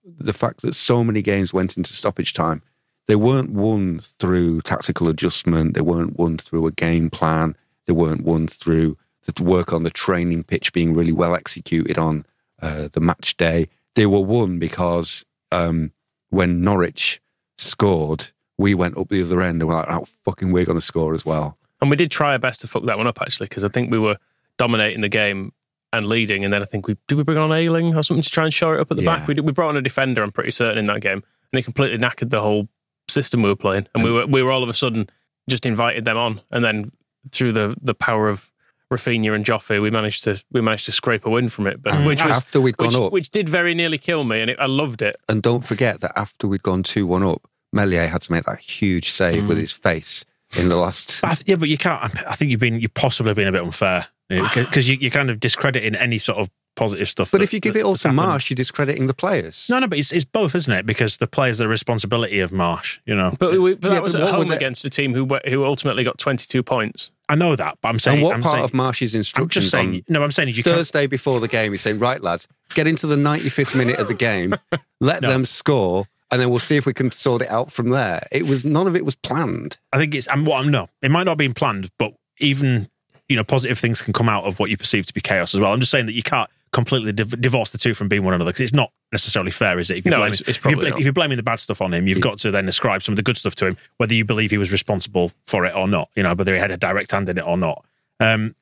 the fact that so many games went into stoppage time, they weren't won through tactical adjustment. They weren't won through a game plan. They weren't won through the work on the training pitch being really well executed on uh, the match day. They were won because um, when Norwich scored, we went up the other end and we're like, oh, fucking, we're going to score as well. And we did try our best to fuck that one up actually, because I think we were dominating the game and leading, and then I think we did we bring on Ayling or something to try and shore it up at the Yeah. back. We did, we brought on a defender, I'm pretty certain in that game, and he completely knackered the whole system we were playing, and we were we were all of a sudden just invited them on, and then through the the power of Raphinha and Joffe, we managed to we managed to scrape a win from it, but which was after we'd gone which, up, which did very nearly kill me, and it, I loved it. and don't forget that after we'd gone 2 1 up, Meslier had to make that huge save Mm. with his face in the last. But I th- yeah, but you can't. I think you've been, you've possibly been a bit unfair because ah. you, you're kind of discrediting any sort of positive stuff. But that- if you give that- it all to happened. Marsch, you're discrediting the players. no, no, but it's, it's both, isn't it? Because the players, are the responsibility of Marsch. You know, But, we, but Yeah, that was but at home against a team who who ultimately got 22 points. I know that, but I'm saying, and what I'm part saying, of Marsch's I'm just saying. on No, I'm saying is you can't. Thursday before the game, he's saying, right, lads, get into the 95th minute of the game, [laughs] let No. them score, and then we'll see if we can sort it out from there. It was none of it was planned. I think it's. And what I'm no, it might not have been planned, but even you know, positive things can come out of what you perceive to be chaos as well. I'm just saying that you can't completely div- divorce the two from being one another because it's not necessarily fair, is it? If you're, No, blaming, it's- it's if, you're, probably if you're blaming the bad stuff on him, you've got to then ascribe some of the good stuff to him, whether you believe he was responsible for it or not. You know, whether he had a direct hand in it or not. Um,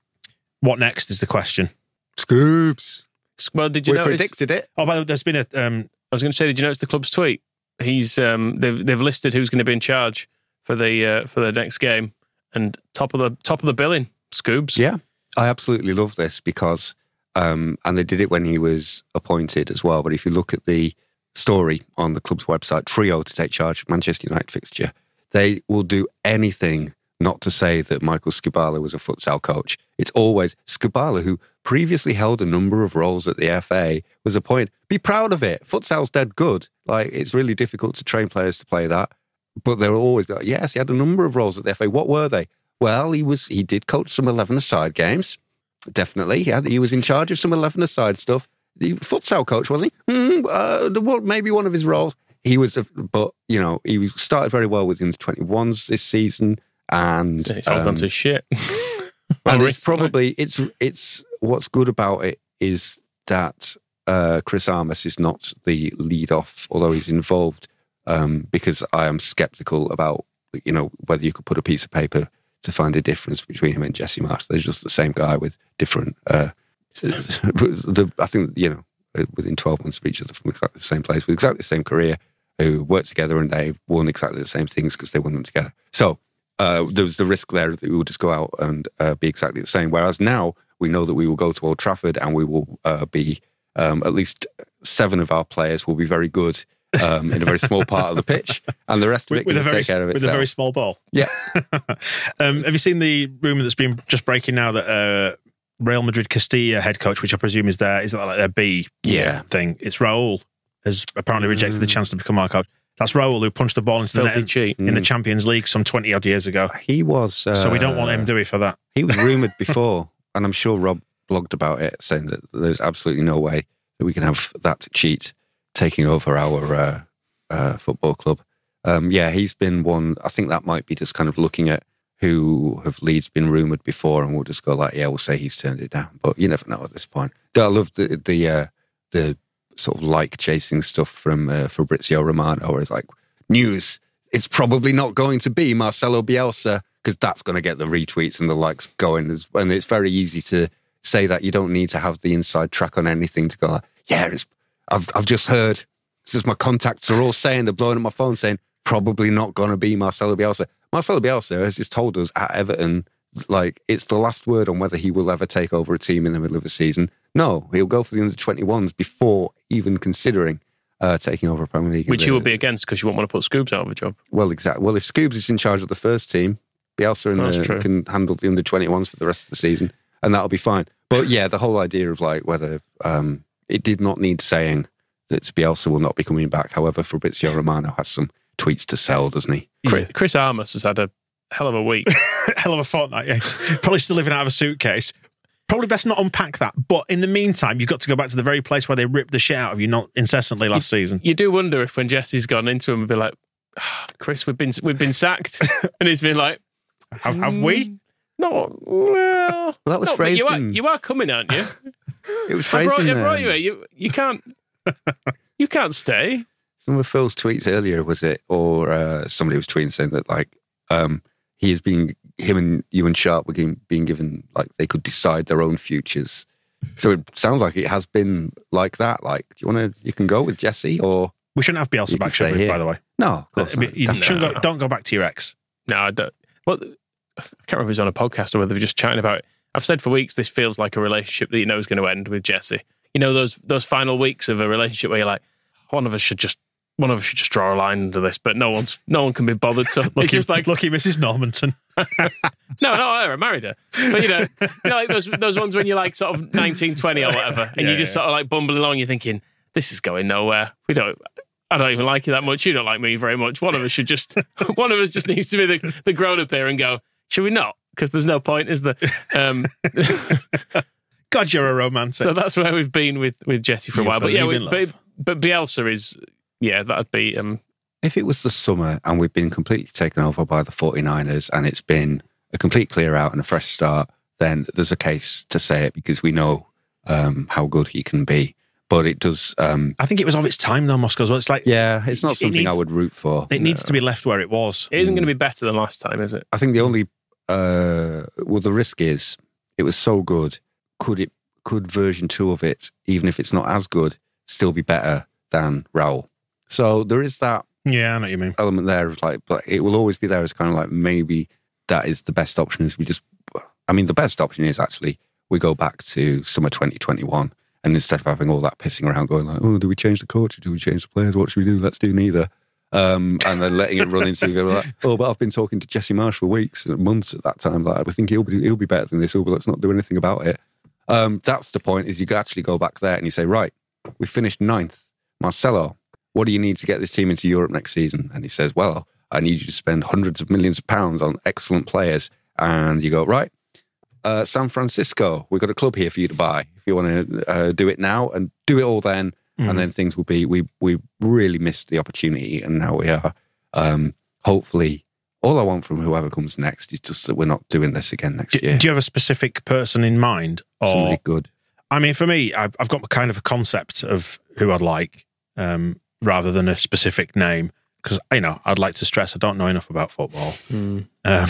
what next is the question. Scoobs. Well, did you we notice? predicted it. Oh, by the way, there's been a um, I was going to say, did you notice the club's tweet? He's um, they've they've listed who's going to be in charge for the uh, for the next game, and top of the top of the billing, Scoobs. Yeah, I absolutely love this because, um, and they did it when he was appointed as well. But if you look at the story on the club's website, trio to take charge of Manchester United fixture, they will do anything not to say that Michael Skubala was a futsal coach. It's always Skubala, who previously held a number of roles at the FA, was appointed. Be proud of it. Futsal's dead good. Like it's really difficult to train players to play that. But they'll always be like, yes, he had a number of roles at the FA. What were they? Well, he was he did coach some eleven aside games. Definitely, he, he was in charge of some eleven aside stuff. The futsal coach wasn't he? Mm, uh, the, what maybe one of his roles. He was, a, but you know, he started very well within the twenty ones this season, and It's all um, gone to shit. [laughs] [laughs] and it's probably it's it's what's good about it is that uh, Chris Armas is not the lead off, although he's involved. Um, because I am skeptical about you know whether you could put a piece of paper to find a difference between him and Jesse Marsch. They're just the same guy with different. Uh, [laughs] the, I think you know within twelve months of each other from exactly the same place with exactly the same career, who worked together and they've won exactly the same things because they won them together. So uh, there was the risk there that we would just go out and uh, be exactly the same. Whereas now we know that we will go to Old Trafford and we will uh, be um, at least seven of our players will be very good um, in a very small part of the pitch, and the rest of it with, can a very take care of it. with a very small ball. yeah, [laughs] um, have you seen the rumor that's been just breaking now that uh, Real Madrid Castilla head coach, which I presume is their is that like their B Yeah. thing? It's Raul has apparently rejected the chance to become our coach. That's Raul who punched the ball into the net cheat. in the Champions League some 20 odd years ago. He was. Uh, so we don't want him, do we, for that? He was rumored [laughs] before, and I'm sure Rob blogged about it, saying that there's absolutely no way that we can have that cheat taking over our uh, uh, football club. Um, yeah, he's been one. I think that might be just kind of looking at who have Leeds been rumored before, and we'll just go like, yeah, we'll say he's turned it down. But you never know at this point. I love the the uh, the sort of like chasing stuff from uh, Fabrizio Romano, where it's like news. It's probably not going to be Marcelo Bielsa because that's going to get the retweets and the likes going. And it's very easy to say that you don't need to have the inside track on anything to go. Like, yeah, it's, I've I've just heard. since my contacts are all saying they're blowing up my phone saying probably not going to be Marcelo Bielsa. Marcelo Bielsa has just told us at Everton, like it's the last word on whether he will ever take over a team in the middle of a season. No, he'll go for the under 21s before even considering uh, taking over a Premier League. Which you will be against because you won't want to put Scoobs out of a job. Well, exactly. Well, if Scoobs is in charge of the first team, Bielsa and the, true. can handle the under 21s for the rest of the season, and that'll be fine. But yeah, the whole idea of like whether um, it did not need saying that Bielsa will not be coming back. However, Fabrizio Romano has some tweets to sell, doesn't he? Chris, Chris Armas has had a hell of a week. [laughs] Hell of a fortnight, yeah. [laughs] Probably still living out of a suitcase. Probably best not unpack that. But in the meantime, you've got to go back to the very place where they ripped the shit out of you not incessantly last season. you do wonder if when Jesse's gone into him and be like, "Ah, Chris, we've been we've been sacked, [laughs] and he's been like, Have, have we? no, well, Well, that was no, but phrased you are, in. you are coming, aren't you? It was I brought, in I brought you here. You you can't [laughs] you can't stay. Some of Phil's tweets earlier was it, or uh, somebody was tweeting saying that like um, he is being him and you and Sharp were being, being given like they could decide their own futures. So it sounds like it has been like that. Like, do you want to? You can go with Jesse, or We shouldn't have Bielsa back, should we, here. by the way? no? Of course, I mean, not. you shouldn't not. go, don't go back to your ex. No, I don't. Well, I can't remember if it was on a podcast or whether we were just chatting about it. I've said for weeks this feels like a relationship that you know is going to end with Jesse. You know those those final weeks of a relationship where you're like, one of us should just one of us should just draw a line under this, but no one's no one can be bothered. to. [laughs] Lucky, it's just like lucky Mrs. Normanton. [laughs] no, no, I married her. But you know, you know, like those those ones when you're like sort of 19, 20 or whatever, and Yeah, you just yeah. sort of like bumbling along. You're thinking, this is going nowhere. We don't. I don't even like you that much. You don't like me very much. One of us should just. [laughs] one of us just needs to be the, the grown up here and go. Should we not? Because there's no point, is there? Um, [laughs] God, you're a romantic. so that's where we've been with with Jesse for a You while. But yeah, we, but, but Bielsa is. Yeah, that'd be. Um, If it was the summer and we've been completely taken over by the 49ers and it's been a complete clear out and a fresh start, then there's a case to say it because we know um, how good he can be. But it does, um, I think it was of its time, though, Moscow. as well. It's like yeah, it's not It something I would root for. it needs to be left where it was. it isn't going to be better than last time, is it? I think the only uh, well, the risk is it was so good. Could it? Could version two of it, even if it's not as good, still be better than Raul? So there is that Yeah, I know what you mean. element there of like, but it will always be there as kind of like maybe that is the best option. Is we just, I mean, the best option is actually we go back to summer 2021, and instead of having all that pissing around, going like, oh, do we change the coach? Or do we change the players? What should we do? Let's do neither. Um, and then letting it run into like, oh, but I've been talking to Jesse Marsch for weeks, and months at that time. Like, I think he'll be he'll be better than this. Oh, but let's not do anything about it. Um, that's the point. Is you actually go back there and you say, right, we finished ninth. Marcelo, what do you need to get this team into Europe next season? And he says, well, I need you to spend hundreds of millions of pounds on excellent players. And you go, right, uh, San Francisco, we've got a club here for you to buy if you want to uh, do it now and do it all then. And then things will be, we, we really missed the opportunity and now we are. Um, hopefully, all I want from whoever comes next is just that we're not doing this again next Do, year. do you have a specific person in mind? Or Somebody good. I mean, for me, I've, I've got kind of a concept of who I'd like, um, rather than a specific name, because you know I'd like to stress I don't know enough about football. Um,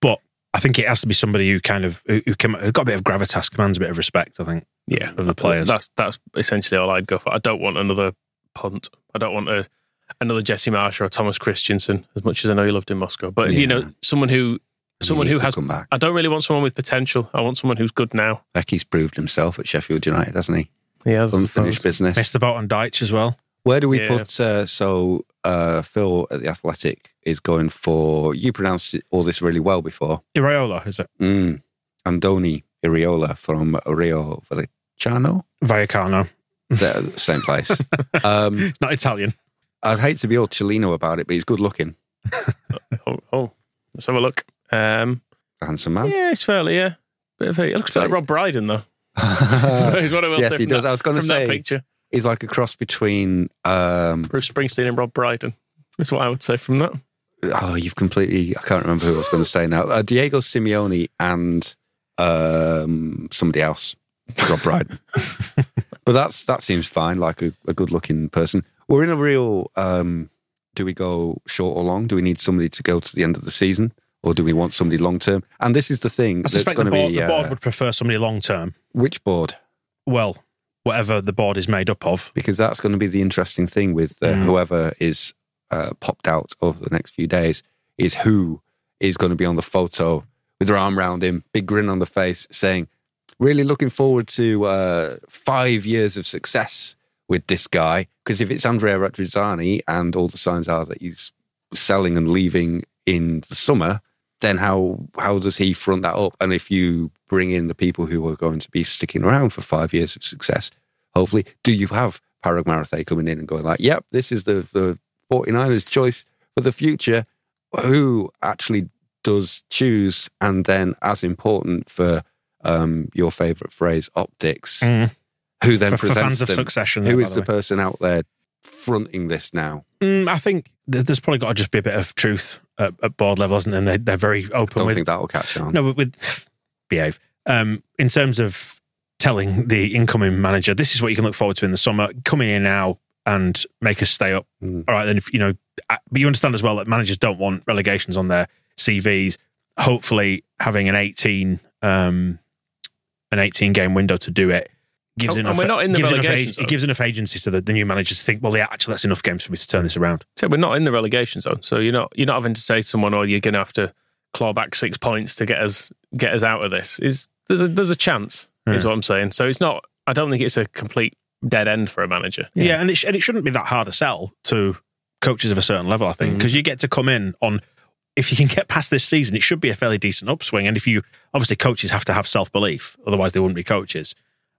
but I think it has to be somebody who kind of who, who can, who's got a bit of gravitas, commands a bit of respect. I think Yeah, of the players. That's that's essentially all I'd go for. I don't want another punt. I don't want a another Jesse Marsch or a Thomas Christiansen. As much as I know you loved in Moscow, but you know someone who someone He who has. come back. I don't really want someone with potential. I want someone who's good now. Hecky's proved himself at Sheffield United, hasn't he? He has Unfinished suppose. business. missed the boat on Dyche as well. Where do we Yeah. put? Uh, so uh, Phil at the Athletic is going for. You pronounced it- all this really well before. Iraola is it? Mm. Andoni Iraola from Rayo Vallecano. Vallecano. They're the same place. [laughs] Um, Not Italian. I'd hate to be all Chileno about it, but he's good looking. [laughs] Oh, oh, let's have a look. Um, Handsome man. yeah, it's fairly yeah. Bit of a, it looks So- like Rob Brydon though. [laughs] Is what I will Yes, say he does. that- I was gonna from that say- picture. he's like a cross between um, Bruce Springsteen and Rob Brydon. That's what I would say from that. oh, you've completely. I can't remember who I was going to say now. Uh, Diego Simeone and um, somebody else, Rob Brydon. [laughs] but that's that seems fine. Like a, a good-looking person. We're in a real. Um, do we go short or long? Do we need somebody to go to the end of the season, or do we want somebody long-term? And this is the thing I that's suspect going the to board, be the board uh, would prefer somebody long term. which board? Well, whatever the board is made up of. because that's going to be the interesting thing with uh, Mm. whoever is uh, popped out over the next few days is who is going to be on the photo with her arm around him, big grin on the face, saying, "Really looking forward to uh, five years of success with this guy." Because if it's Andrea Radrizzani and all the signs are that he's selling and leaving in the summer, then how how does he front that up? And if you bring in the people who are going to be sticking around for five years of success, hopefully, do you have Parag Marathe coming in and going like, "Yep, this is the the 49ers choice for the future"? Who actually does choose, and then as important for um, your favorite phrase, optics, Mm. who then For, for presents fans of them? Succession. Who by is the the person out there fronting this now? Mm, I think there's probably got to just be a bit of truth at, at board level, isn't there? And they, they're very open Don't with think that'll catch on. No, with, with behave. Um, in terms of telling the incoming manager, this is what you can look forward to in the summer. Coming in now and make us stay up. Mm. All right, then if you know, uh, but you understand as well that managers don't want relegations on their CVs. Hopefully, having an eighteen um, an eighteen game window to do it gives Oh, enough. we're not in the gives relegation zone. it gives enough agency to the, the new managers to think, well, yeah, actually, that's enough games for me to turn this around. So we're not in the relegation zone, so you're not you're not having to say to someone, "Oh, you're going to have to claw back six points to get us get us out of this." Is there's a there's a chance, is what I'm saying. So it's not. I don't think it's a complete dead end for a manager. Yeah, and, it sh- and it shouldn't be that hard to sell to coaches of a certain level, I think, Mm. because you get to come in on. If you can get past this season, it should be a fairly decent upswing. And if you obviously coaches have to have self belief, otherwise they wouldn't be coaches.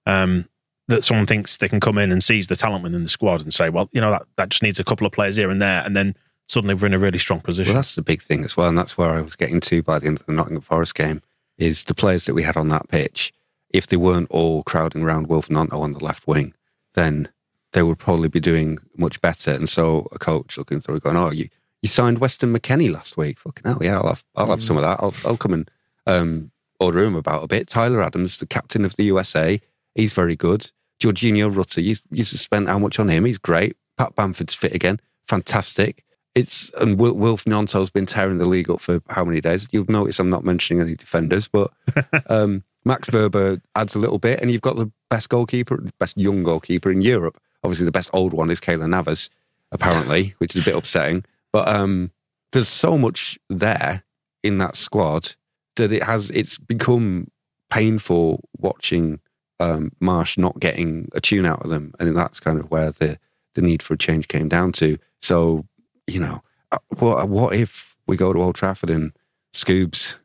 Um, that someone thinks they can come in and seize the talent within the squad and say, well, you know, that, that just needs a couple of players here and there, and then suddenly we're in a really strong position. Well, that's the big thing as well, and that's where I was getting to by the end of the Nottingham Forest game. Is the players that we had on that pitch, if they weren't all crowding around Wolf Gnonto on the left wing, then they would probably be doing much better. And so a coach looking through, going, "Oh, you you signed Weston McKennie last week? Fucking hell, yeah, I'll have I'll have some of that. I'll I'll come and um, order him about a bit." Tyler Adams, the captain of the USA, he's very good. Georginio Rutter, you you spent how much on him? He's great. Pat Bamford's fit again, fantastic. It's and Wil- Wilf Gnonto's been tearing the league up for how many days? You'll notice I'm not mentioning any defenders, but [laughs] um, Max Wöber adds a little bit, and you've got the best goalkeeper, best young goalkeeper in Europe. Obviously, the best old one is Keylor Navas, apparently, which is a bit upsetting. But um, there's so much there in that squad that it has. It's become painful watching um, Marsch not getting a tune out of them, and that's kind of where the the need for a change came down to. So you know, uh, what what if we go to Old Trafford and Scoobs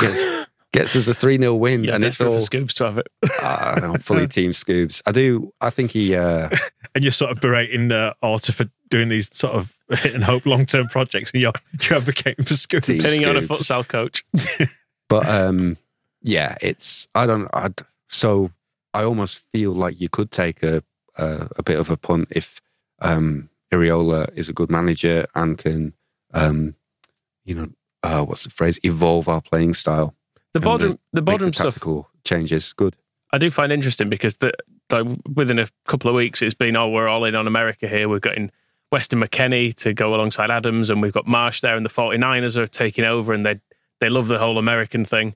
gets, [laughs] gets us a three 0 win, Yeah, and it's all for Scoobs to have it. [laughs] I don't fully [laughs] team Scoobs. I do. I think he. Uh, and you're sort of berating uh, Orta for doing these sort of hit [laughs] and hope long term projects, and you're you're advocating for schools. Team Pinning on a Scoobs. futsal coach. [laughs] but um, yeah, it's. I don't. I so I almost feel like you could take a a, a bit of a punt if um, Iraola is a good manager and can, um, you know, uh, what's the phrase? Evolve our playing style. The bottom the make bottom the stuff changes. Good. I do find interesting because the, like within a couple of weeks, it's been, oh, we're all in on America here. We're getting Weston McKennie to go alongside Adams, and we've got Marsch there, and the 49ers are taking over, and they they love the whole American thing.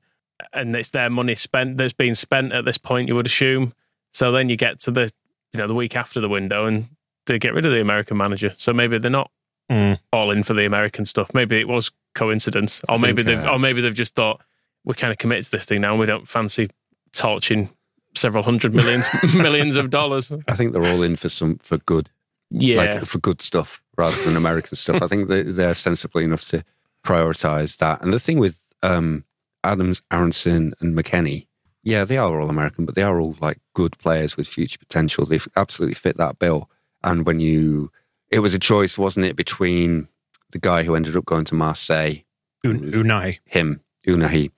And it's their money spent that's been spent at this point, you would assume. So then you get to the you know the week after the window, and they get rid of the American manager. So maybe they're not Mm. all in for the American stuff. Maybe it was coincidence, or I maybe they've uh, or maybe they've just thought we're kind of committed to this thing now, and we don't fancy torching several hundred millions [laughs] millions of dollars. I think they're all in for some for good. Yeah, like for good stuff rather than American stuff. I think they, they're sensibly enough to prioritize that. And the thing with um, Adams, Aaronson, and McKennie, yeah, they are all American, but they are all like good players with future potential. They absolutely fit that bill. And when you, it was a choice, wasn't it, between the guy who ended up going to Marseille, Un- Unai. him, Ounahi.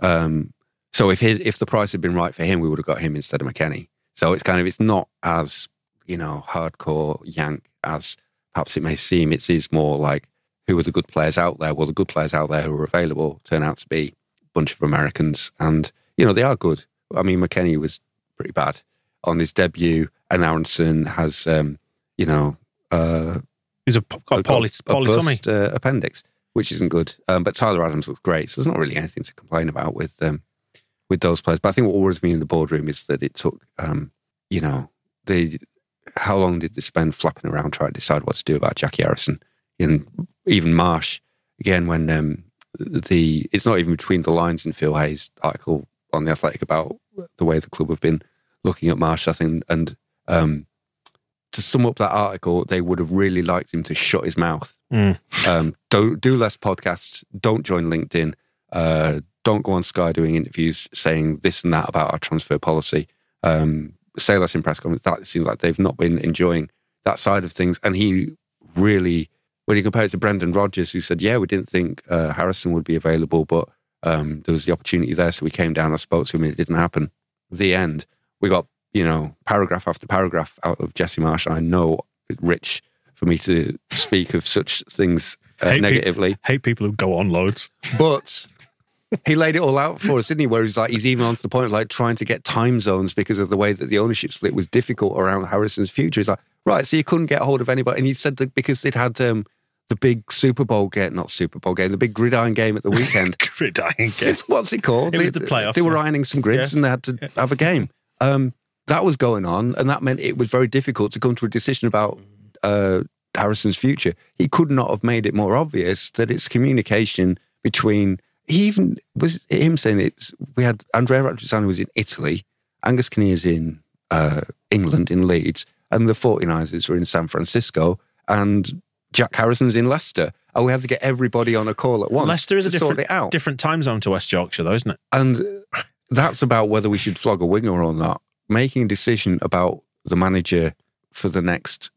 Um, so if his, if the price had been right for him, we would have got him instead of McKennie. So it's kind of it's not as you know hardcore yank as perhaps it may seem. It is more like who are the good players out there? Well, the good players out there who are available turn out to be a bunch of Americans, and you know they are good. I mean, McKennie was pretty bad on his debut, and Aaronson has um, you know uh, He's a got a poly, a bust, uh, appendix, which isn't good. Um, but Tyler Adams looks great, so there's not really anything to complain about with um, with those players. But I think what worries me in the boardroom is that it took, um, you know, the how long did they spend flapping around trying to decide what to do about Jackie Harrison and even Marsch again when um, the it's not even between the lines in Phil Hay's article on the Athletic about the way the club have been looking at Marsch. I think and um, to sum up that article, they would have really liked him to shut his mouth. Mm. Um, don't do less podcasts. Don't join LinkedIn. Uh, don't go on Sky doing interviews saying this and that about our transfer policy. Um, say less in press conferences. That seems like they've not been enjoying that side of things. And he really, when you compare it to Brendan Rodgers, who said, "Yeah, we didn't think uh, Harrison would be available, but um, there was the opportunity there, so we came down. I spoke to him, and it didn't happen." The end. We got you know paragraph after paragraph out of Jesse Marsch. I know it's rich for me to speak of such things uh, Hate peop- negatively. Hate people who go on loads. But he laid it all out for us, didn't he? Where he's like, he's even on to the point of like trying to get time zones because of the way that the ownership split was difficult around Harrison's future. He's like, right, so you couldn't get hold of anybody. And he said that because they'd had um, the big Super Bowl game, not Super Bowl game, the big gridiron game at the weekend. [laughs] Gridiron game. it's, what's it called? It was they, the playoffs, They were yeah. ironing some grids Yeah. and they had to have a game. Um, that was going on, and that meant it was very difficult to come to a decision about uh, Harrison's future. He could not have made it more obvious that it's communication between. He even was him saying it. We had Andrea Radrizzani was in Italy, Angus Kinnear's in uh, England in Leeds, and the 49ers were in San Francisco, and Jack Harrison's in Leicester. And we had to get everybody on a call at once. Leicester is a different, different time zone to West Yorkshire, though, isn't it? And that's about whether we should flog a winger or not. Making a decision about the manager for the next,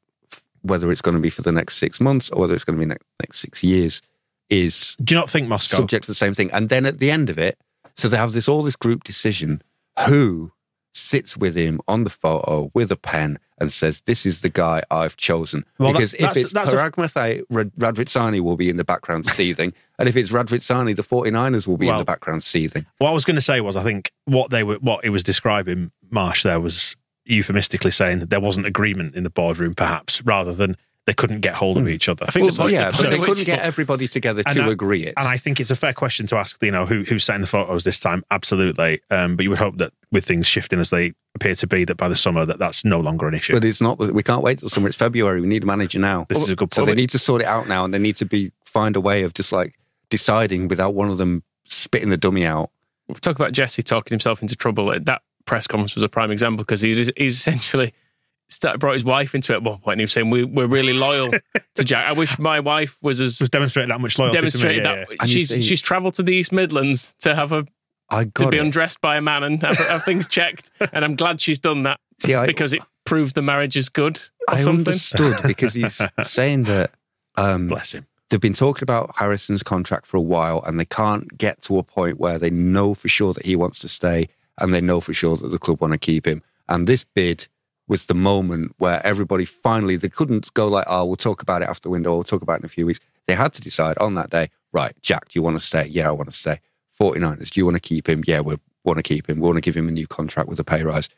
whether it's going to be for the next six months or whether it's going to be next, next six years, is Do you not think Moscow? subject to the same thing. And then at the end of it, so they have this all this group decision. Who sits with him on the photo with a pen and says, "This is the guy I've chosen"? Well, that- because if that's- it's that's a- Rad- will be in the background seething, [laughs] and if it's Radrizzani, the 49ers will be in the background seething. What I was going to say was, I think what they were, what it was describing, Marsch, there was euphemistically saying that there wasn't agreement in the boardroom, perhaps, rather than they couldn't get hold of each other. I think Well, the yeah, the but point they couldn't get everybody together to I- agree it. And I think it's a fair question to ask, you know, who who's setting the photos this time? Absolutely. Um, but you would hope that with things shifting as they appear to be, that by the summer that that's no longer an issue. but it's not. We can't wait till summer. It's February. We need a manager now. This is a good point. So point. they need to sort it out now, and they need to be find a way of just like deciding without one of them spitting the dummy out. we talk about Jesse talking himself into trouble. That press conference was a prime example because he he's essentially started, brought his wife into it at one point. And he was saying, we, "We're really loyal to Jack. I wish my wife was as was demonstrated that much loyalty demonstrated to me. Yeah, that And you she's see- she's travelled to the East Midlands to have a I to be it. undressed by a man and have, have things checked. [laughs] And I'm glad she's done that See, I, because it proves the marriage is good or I something. understood because he's [laughs] saying that um, Bless him. they've been talking about Harrison's contract for a while, and they can't get to a point where they know for sure that he wants to stay, and they know for sure that the club want to keep him. And this bid was the moment where everybody finally they couldn't go like, "Oh, we'll talk about it after the window. We'll talk about it in a few weeks." They had to decide on that day. Right, Jack, do you want to stay? Yeah, I want to stay. 49ers, do you want to keep him? Yeah, we want to keep him. We want to give him a new contract with a pay rise.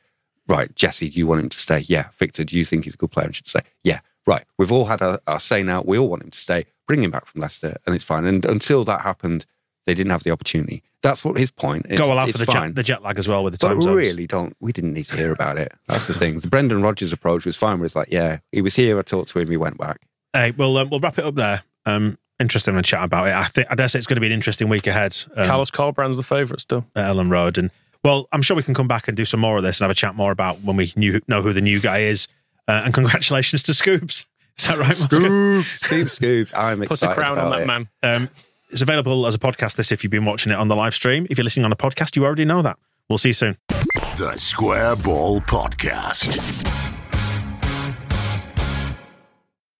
Right, Jesse, do you want him to stay? Yeah. Victor, do you think he's a good player and should stay? Yeah. Right. We've all had our, our say now. We all want him to stay. Bring him back from Leicester, and it's fine. And until that happened, they didn't have the opportunity. That's what his point. It's, Go all out it's for the fine. jet, the jet lag as well with the but time zones. really, don't. We didn't need to hear about it. That's the thing. The Brendan Rodgers approach was fine. Where it's like, yeah, he was here. I talked to him. He went back. Hey, well, um, we'll wrap it up there. Um, interesting to chat about it. I think I dare say it's going to be an interesting week ahead. Um, Carlos Corberán's the favourite still. at Elland Road, and well, I'm sure we can come back and do some more of this and have a chat more about when we knew, know who the new guy is. Uh, and [laughs] congratulations to Scoobs. Is that right, Scoobs, Team Scoobs. I'm excited. Put excited a crown on that it. man. Um, it's available as a podcast. This, if you've been watching it on the live stream. If you're listening on a podcast, you already know that. We'll see you soon. The Square Ball Podcast.